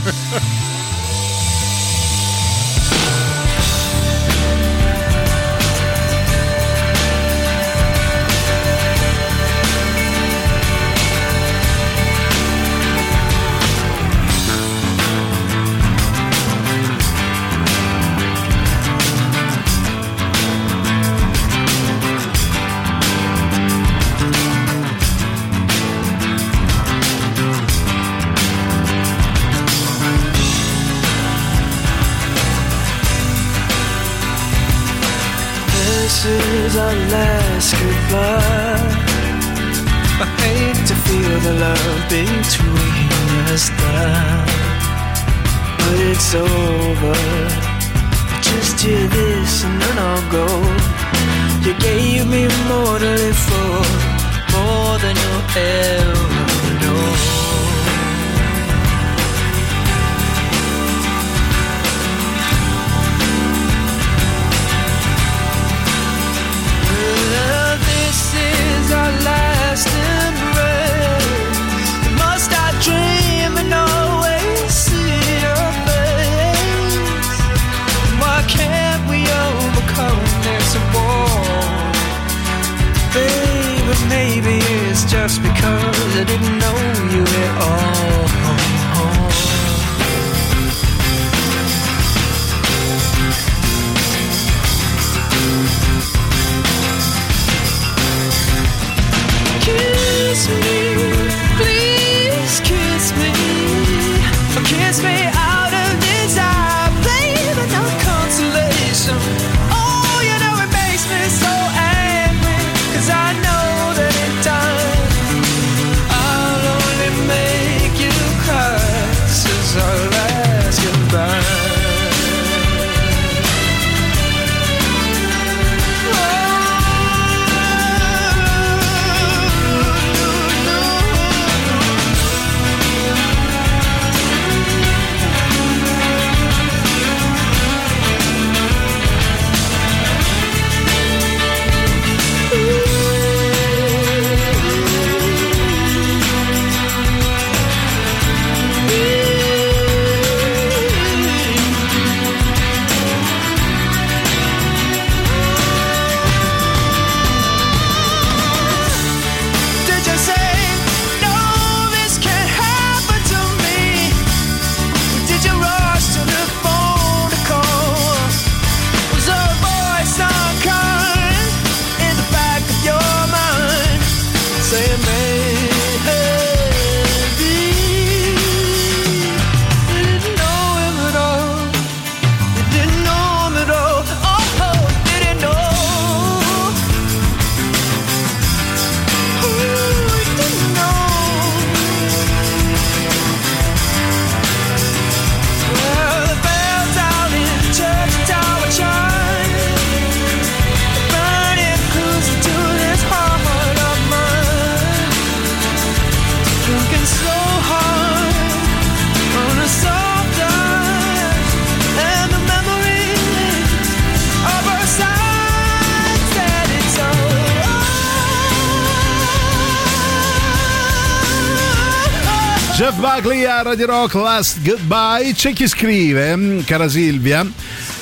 Jeff Buckley a Radio Rock Last Goodbye. C'è chi scrive, mm, cara Silvia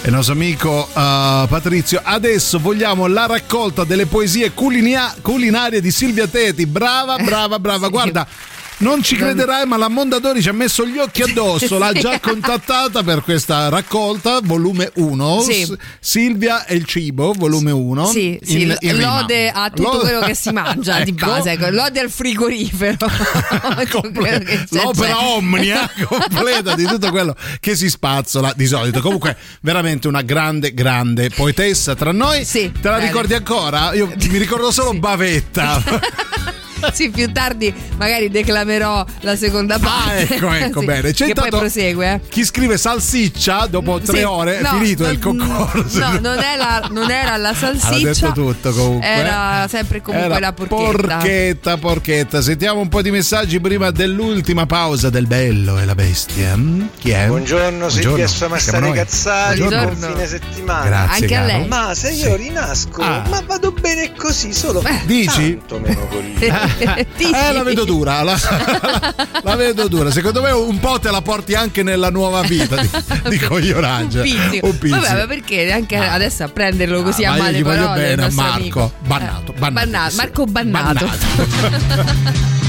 e il nostro amico uh, Patrizio, adesso vogliamo la raccolta delle poesie culinia- culinarie di Silvia Teti. Brava, brava, brava. Guarda, Non ci crederai, ma la Mondadori ci ha messo gli occhi addosso. L'ha <laughs> Sì. già contattata per questa raccolta, volume 1. Sì. Silvia e il cibo, volume 1. Sì, sì, in- in rima. lode a tutto Lode- quello che si mangia di Ecco. base, ecco, lode al frigorifero. <laughs> C'è, L'opera c'è. omnia <laughs> completa di tutto quello che si spazzola di solito. Comunque, veramente una grande, grande poetessa tra noi. Te la bene. ricordi ancora? Io mi ricordo solo Bavetta. Sì, più tardi magari declamerò la seconda parte. ecco, ecco, Sì, bene. C'è che poi prosegue. eh. Chi scrive salsiccia dopo tre Sì, ore è no, finito no, il concorso. No, non, è la- non era la salsiccia. Aveva detto tutto comunque. Era sempre comunque Era la porchetta. Porchetta, porchetta. Sentiamo un po' di messaggi prima dell'ultima pausa del bello e la bestia. Mm? Chi è? Buongiorno, Silvia Somastare siamo noi. Cazzari, Buongiorno. buon fine settimana. Grazie, Anche a caro. lei. Ma se io rinasco, Ah. ma vado bene così, solo Dici? tanto meno così. <laughs> Eh, la vedo dura, la, <laughs> la vedo dura. Secondo me un po' te la porti anche nella nuova vita di, di coglioraggio. Un pizzico. Vabbè, ma perché anche adesso a prenderlo così Ah, a male gli voglio parole bene Marco. amico. Bannato, Eh, bannato. bannato, Marco Bannato. There <laughs>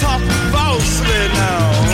Talk falsely now.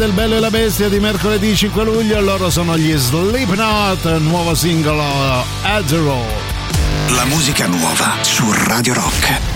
Del Bello e la Bestia di mercoledì 5 luglio, loro sono gli Slipknot, nuovo singolo Adderall. La musica nuova su Radio Rock.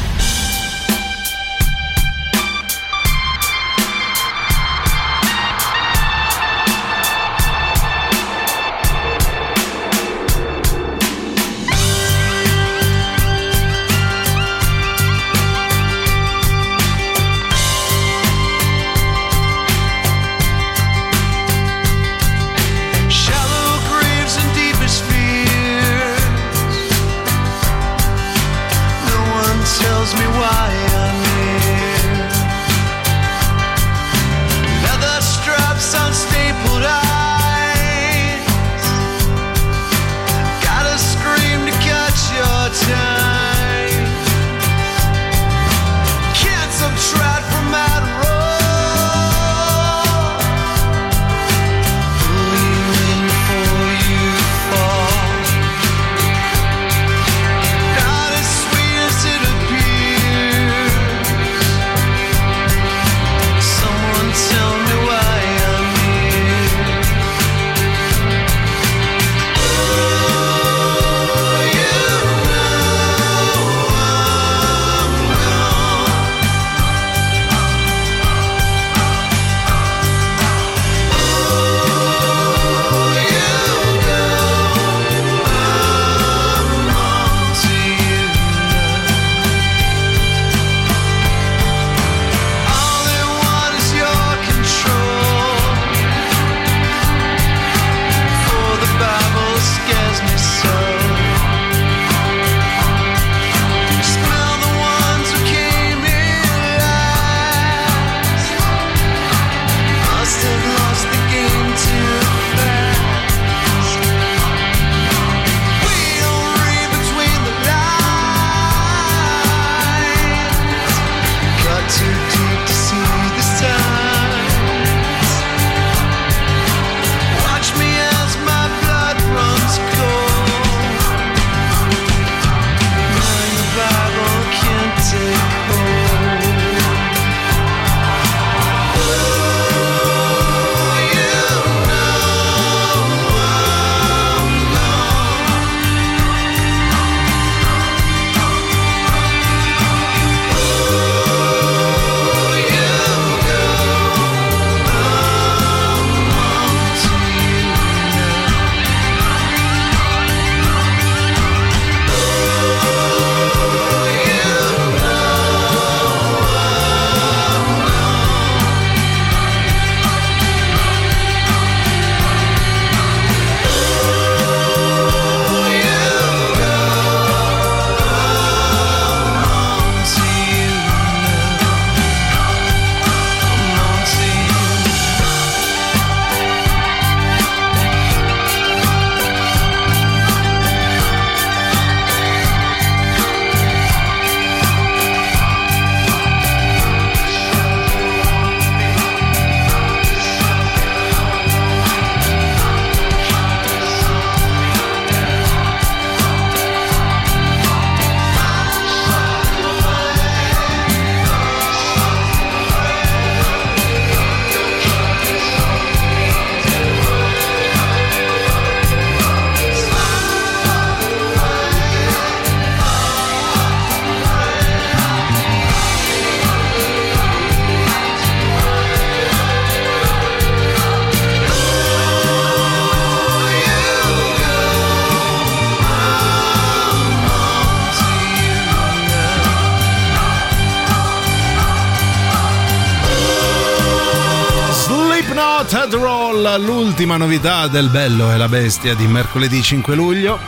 Roll, l'ultima novità del Bello e la Bestia di mercoledì 5 luglio.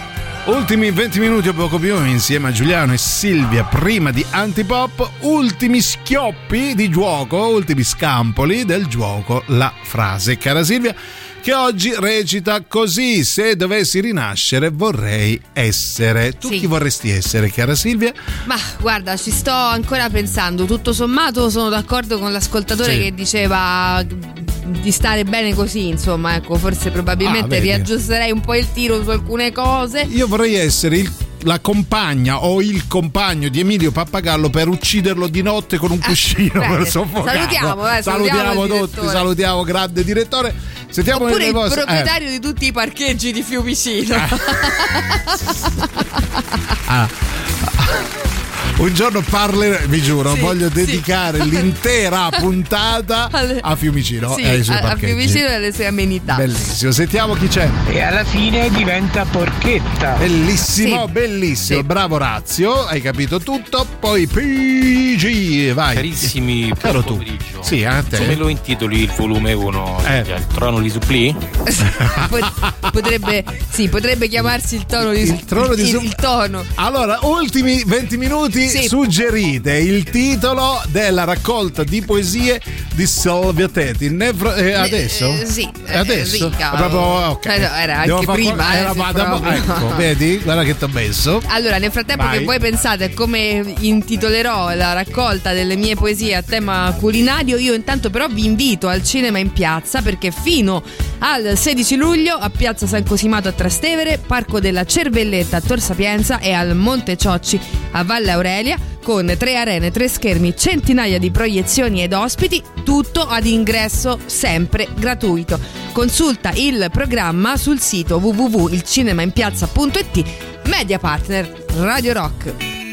Ultimi 20 minuti o poco più insieme a Giuliano e Silvia prima di Antipop, ultimi schioppi di gioco, ultimi scampoli del gioco La Frase. Cara Silvia, che oggi recita così: Se dovessi rinascere, vorrei essere. Tu Sì. chi vorresti essere, cara Silvia? Ma guarda, ci sto ancora pensando. Tutto sommato sono d'accordo con l'ascoltatore Sì. che diceva di stare bene così, insomma, ecco, forse Ah, probabilmente vedi. riaggiusterei un po' il tiro su alcune cose. Io vorrei essere il- la compagna o il compagno di Emilio Pappagallo per ucciderlo di notte con un cuscino Ah, per soffocarlo. Salutiamo, eh, salutiamo tutti, salutiamo grande direttore. Sentiamo Oppure le il vostre- eh. proprietario di tutti i parcheggi di Fiumicino. <laughs> Ah. Un giorno parlerò, vi giuro, Sì, voglio sì. dedicare <laughs> l'intera puntata Alle- a Fiumicino Sì, e ai suoi a, a. Fiumicino e alle sue amenità. Bellissimo, sentiamo chi c'è. E alla fine diventa porchetta. Bellissimo, Sì. bellissimo, bravo Razio, hai capito tutto. Poi PG, vai. Carissimi, Caro tu. pomeriggio. Sì, a te. Come lo intitoli il volume 1? Eh. Il trono di supplì? <laughs> Pot- potrebbe, sì, potrebbe chiamarsi il tono di Il trono di il, su- il tono. Allora, ultimi 20 minuti, Sì. suggerite il titolo della raccolta di poesie di Silvia Tetti. Nefro- eh, adesso? eh, sì, eh, Adesso? Enrica. Proprio, ok. Eh, no, era Devo anche far- prima, eh, era- se ma da- proprio. ecco, vedi? Guarda che ti ho messo. Allora, nel frattempo Vai. che voi pensate a come intitolerò la raccolta delle mie poesie a tema culinario, io intanto però vi invito al cinema in piazza perché fino al 16 luglio a Piazza San Cosimato a Trastevere, Parco della Cervelletta a Tor Sapienza e al Monte Ciocci a Valle Aurelia con tre arene, tre schermi, centinaia di proiezioni ed ospiti, tutto ad ingresso sempre gratuito. Consulta il programma sul sito www.ilcinemainpiazza.it Media Partner Radio Rock.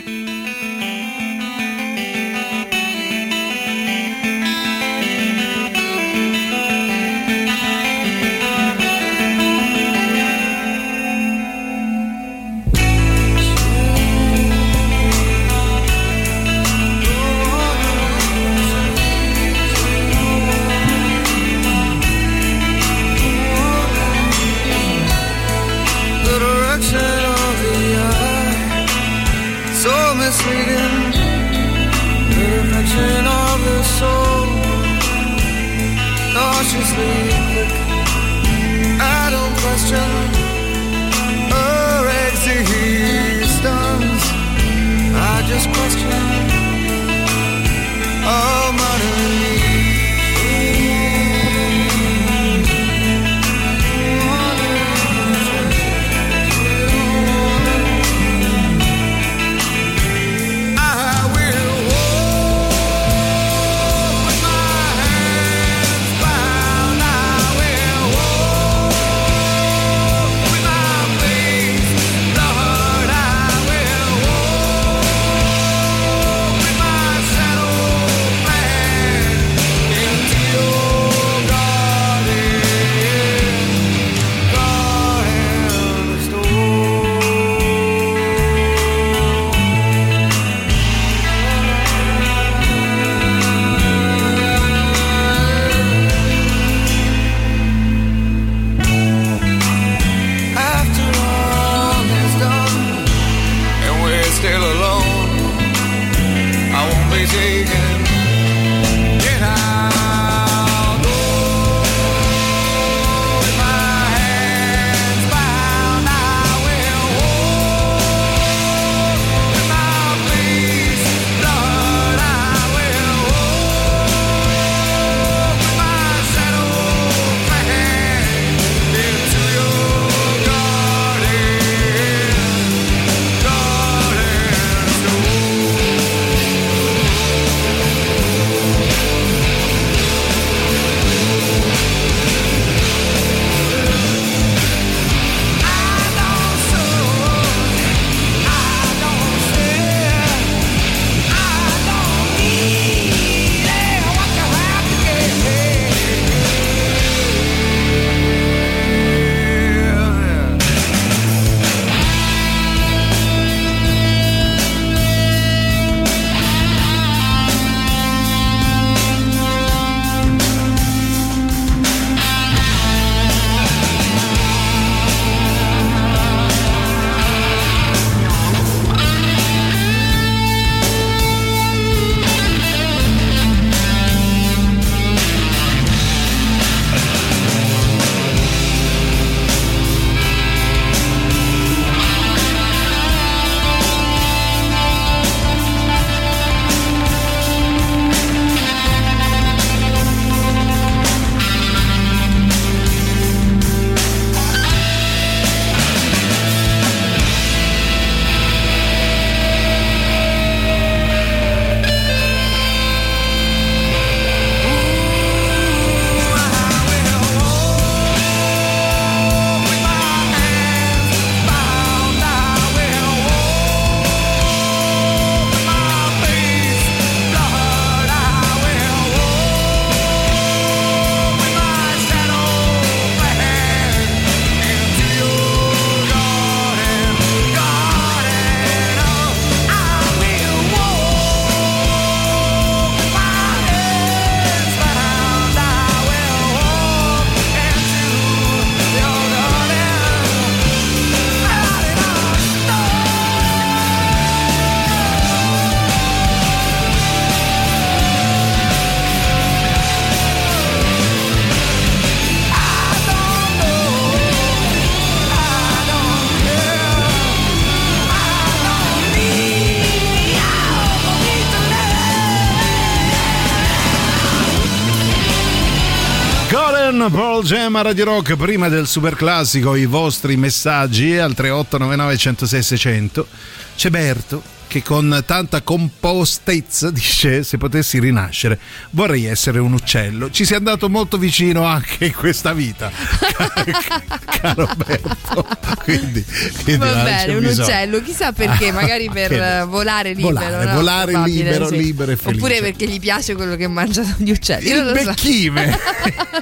Paul Jam a Radio Rock prima del super classico i vostri messaggi al 3899 106 600 c'è Berto che con tanta compostezza dice se potessi rinascere vorrei essere un uccello ci sei andato molto vicino anche in questa vita <laughs> caro Berto quindi, quindi Va bene, un bisogno. uccello, chissà perché, <laughs> magari per volare libero. Volare, no? volare Probabile, libero, sì. libero e felice. Oppure perché gli piace quello che mangiano gli uccelli. Io Il non lo so. becchime. <laughs>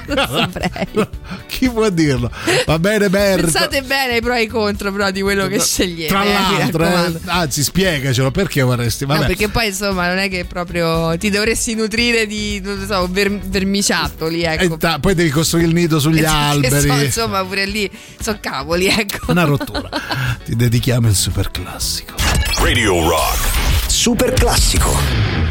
saprei. chi può dirlo va bene Berto Pensate bene ai pro e ai contro però di quello che scegliete. Tra eh, l'altro, eh, anzi, spiegacelo perché vorresti. Vabbè. No, perché poi insomma non è che proprio ti dovresti nutrire di non so, ver- vermiciattoli, E ecco. ta- poi devi costruire il nido sugli <laughs> alberi. so, insomma, pure lì sono cavoli, ecco. Una <laughs> rottura. Ti dedichiamo il super classico. Radio Rock. Super classico.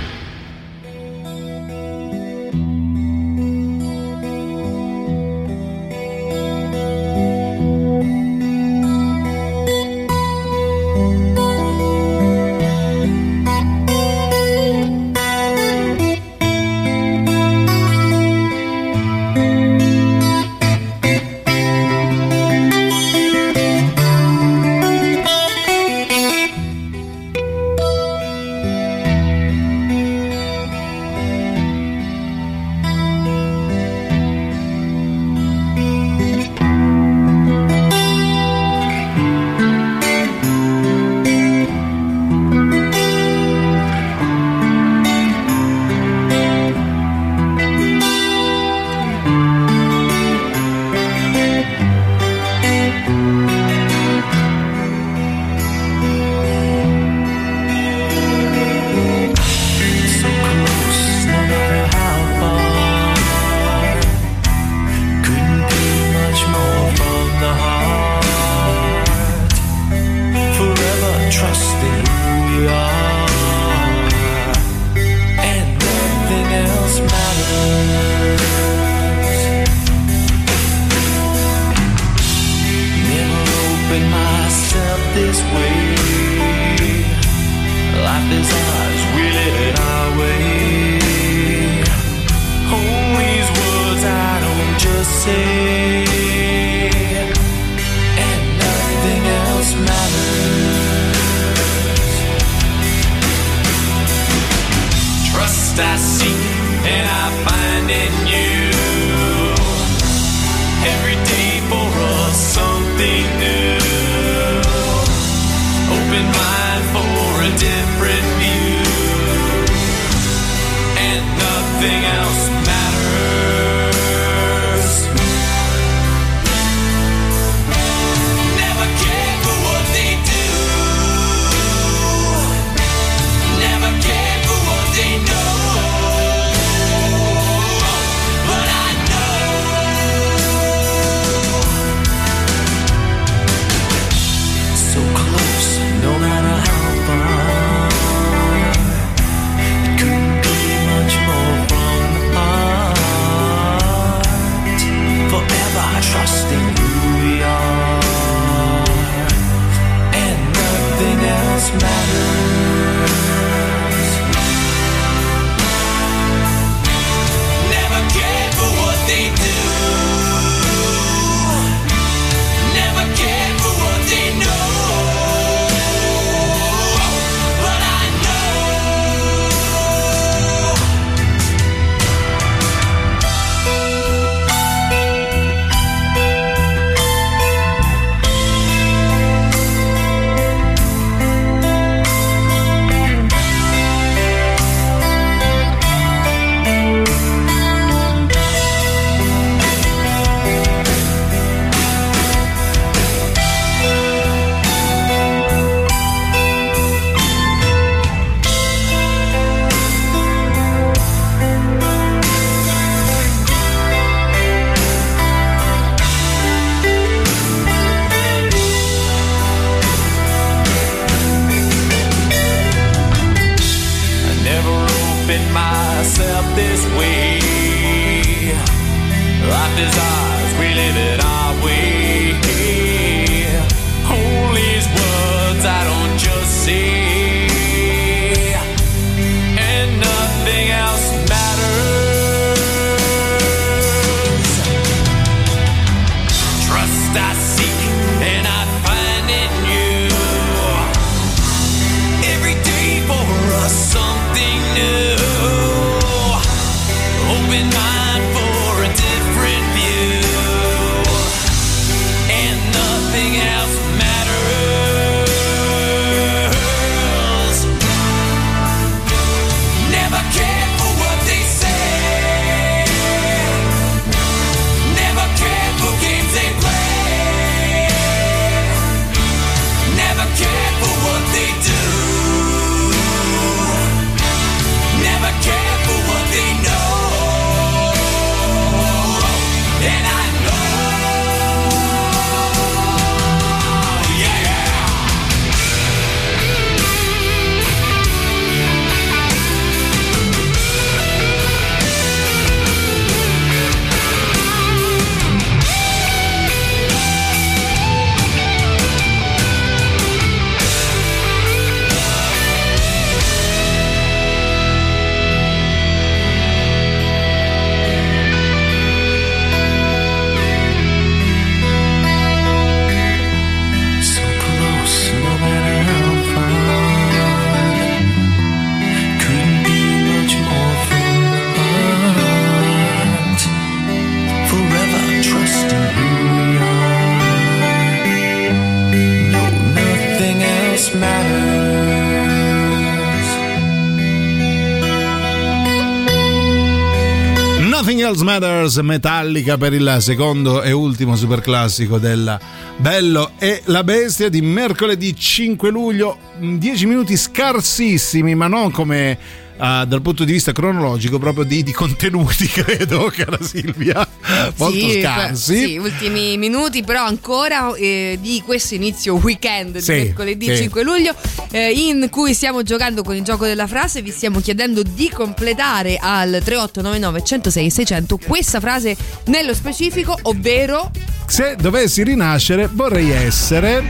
I seek and I find in you. Every day for us Matters Metallica per il secondo e ultimo super classico del Bello e la Bestia di mercoledì 5 luglio. 10 minuti scarsissimi, ma non come eh, dal punto di vista cronologico, proprio di, di contenuti, <laughs> credo, cara Silvia. Molto Sì, scarsi. Sì, ultimi minuti, però ancora eh, di questo inizio weekend di Sì, mercoledì sì. 5 luglio, eh, in cui stiamo giocando con il gioco della frase. Vi stiamo chiedendo di completare al 3899 106 600 questa frase nello specifico, ovvero Se dovessi rinascere, vorrei essere.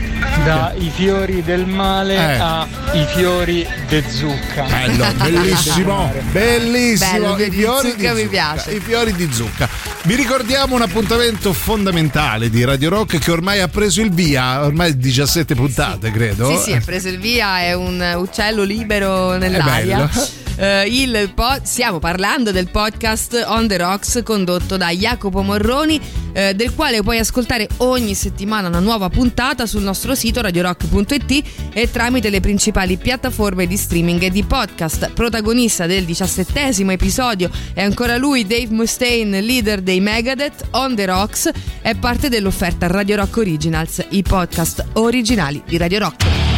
Dai fiori del male Eh. ai fiori de zucca. Bello, <laughs> bellissimo, bellissimo. Bello, I di fiori zucca di mi zucca, piace. I fiori di zucca. Vi ricordiamo un appuntamento fondamentale di Radio Rock che ormai ha preso il via, ormai 17 puntate, credo. Sì, sì, ha preso il via, è un uccello libero nell'aria. bello. Eh, il po- stiamo parlando del podcast On the Rocks condotto da Jacopo Morroni, eh, del quale puoi ascoltare ogni settimana una nuova puntata sul nostro sito radiorock.it e tramite le principali piattaforme di streaming e di podcast. Protagonista del diciassettesimo episodio è ancora lui, Dave Mustaine, leader dei Megadeth. On the Rocks è parte dell'offerta Radio Rock Originals, i podcast originali di Radio Rock.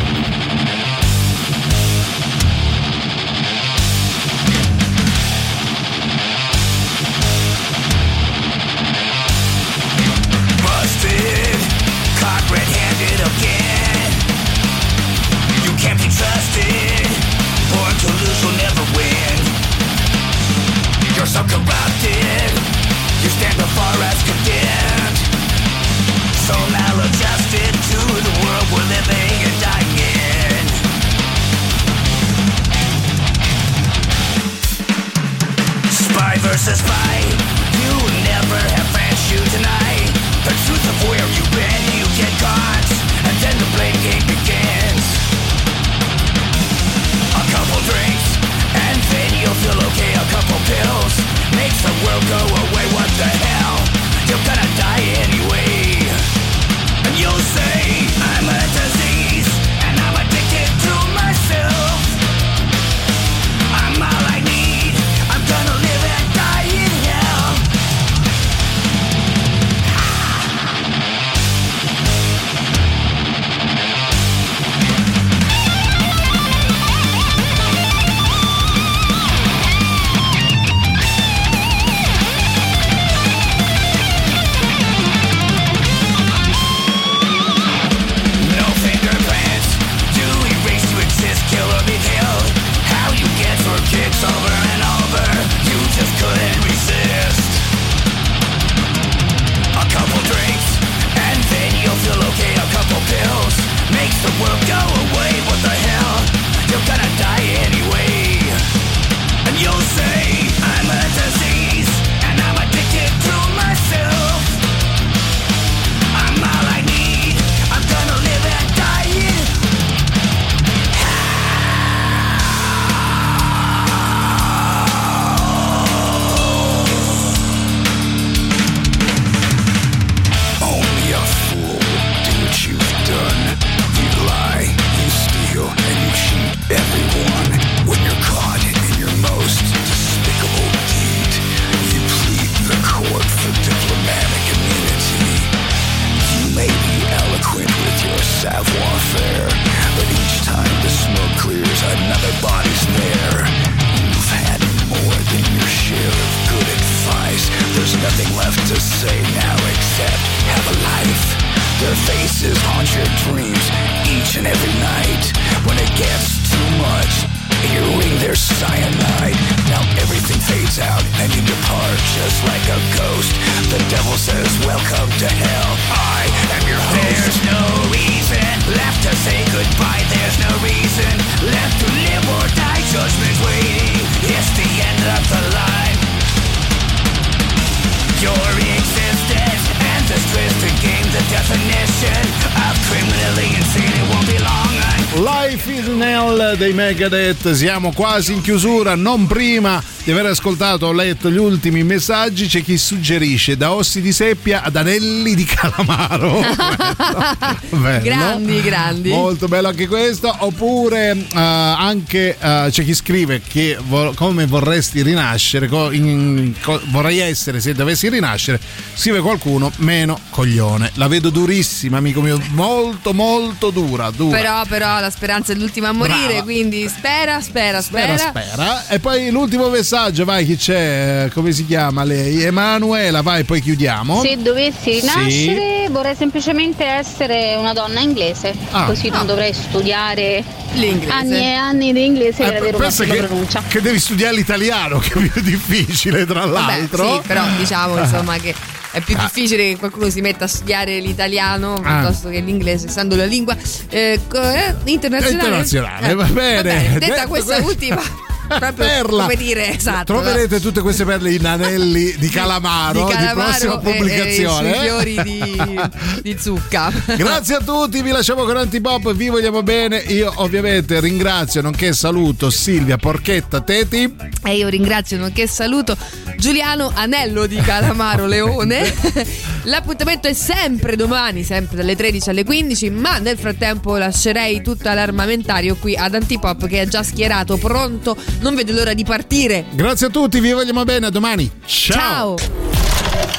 Megadeth. Siamo quasi in chiusura, non prima di aver ascoltato o letto gli ultimi messaggi. C'è chi suggerisce da ossi di seppia ad anelli di calamaro. <laughs> Bello. Grandi, grandi. Molto bello anche questo. Oppure eh, anche eh, c'è chi scrive che vo- come vorresti rinascere, co- in- co- vorrei essere se dovessi rinascere. Scrive qualcuno meno coglione. La vedo durissima, amico mio. Molto, molto dura. dura. Però, però la speranza è l'ultima a morire, Brava. quindi spera, spera, spera. Spera, spera. E poi l'ultimo messaggio, vai, chi c'è? Come si chiama lei? Emanuela, vai, poi chiudiamo. Se dovessi rinascere vorrei semplicemente essere una donna inglese, Ah. così non Ah. dovrei studiare L'inglese. anni e anni di inglese Eh, per avere una che, pronuncia. che devi studiare l'italiano, <laughs> che è più difficile, tra Vabbè, l'altro. sì, però diciamo insomma che è più Ah. difficile che qualcuno si metta a studiare l'italiano Ah. piuttosto che l'inglese, essendo la lingua eh, eh, internazionale. Internazionale, Eh, va bene. <laughs> Detta Detto questa questo- ultima, <laughs> proprio Perla. come dire, esatto. Troverete tutte queste perle in anelli di calamaro di, di calamaro prossima e- e pubblicazione. sui eh? fiori di, <laughs> di zucca. Grazie a tutti, vi lasciamo con Antipop, vi vogliamo bene. Io ovviamente ringrazio, nonché saluto Silvia Porchetta Teti. E io ringrazio, nonché saluto Giuliano Anello di Calamaro Leone. <laughs> L'appuntamento è sempre domani, sempre dalle 13 alle 15, ma nel frattempo lascerei tutto l'armamentario qui ad Antipop che è già schierato, pronto, non vedo l'ora di partire. Grazie a tutti, vi vogliamo bene, a domani. Ciao. Ciao.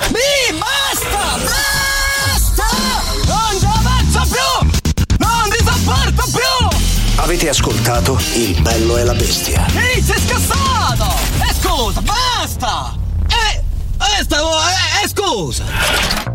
Mi basta! Basta! Non ci avanzo più! Non ti sopporto più! Avete ascoltato Il bello e la bestia. Ehi, sei scassato! E scusa, basta! E... E stavo... E, e scusa!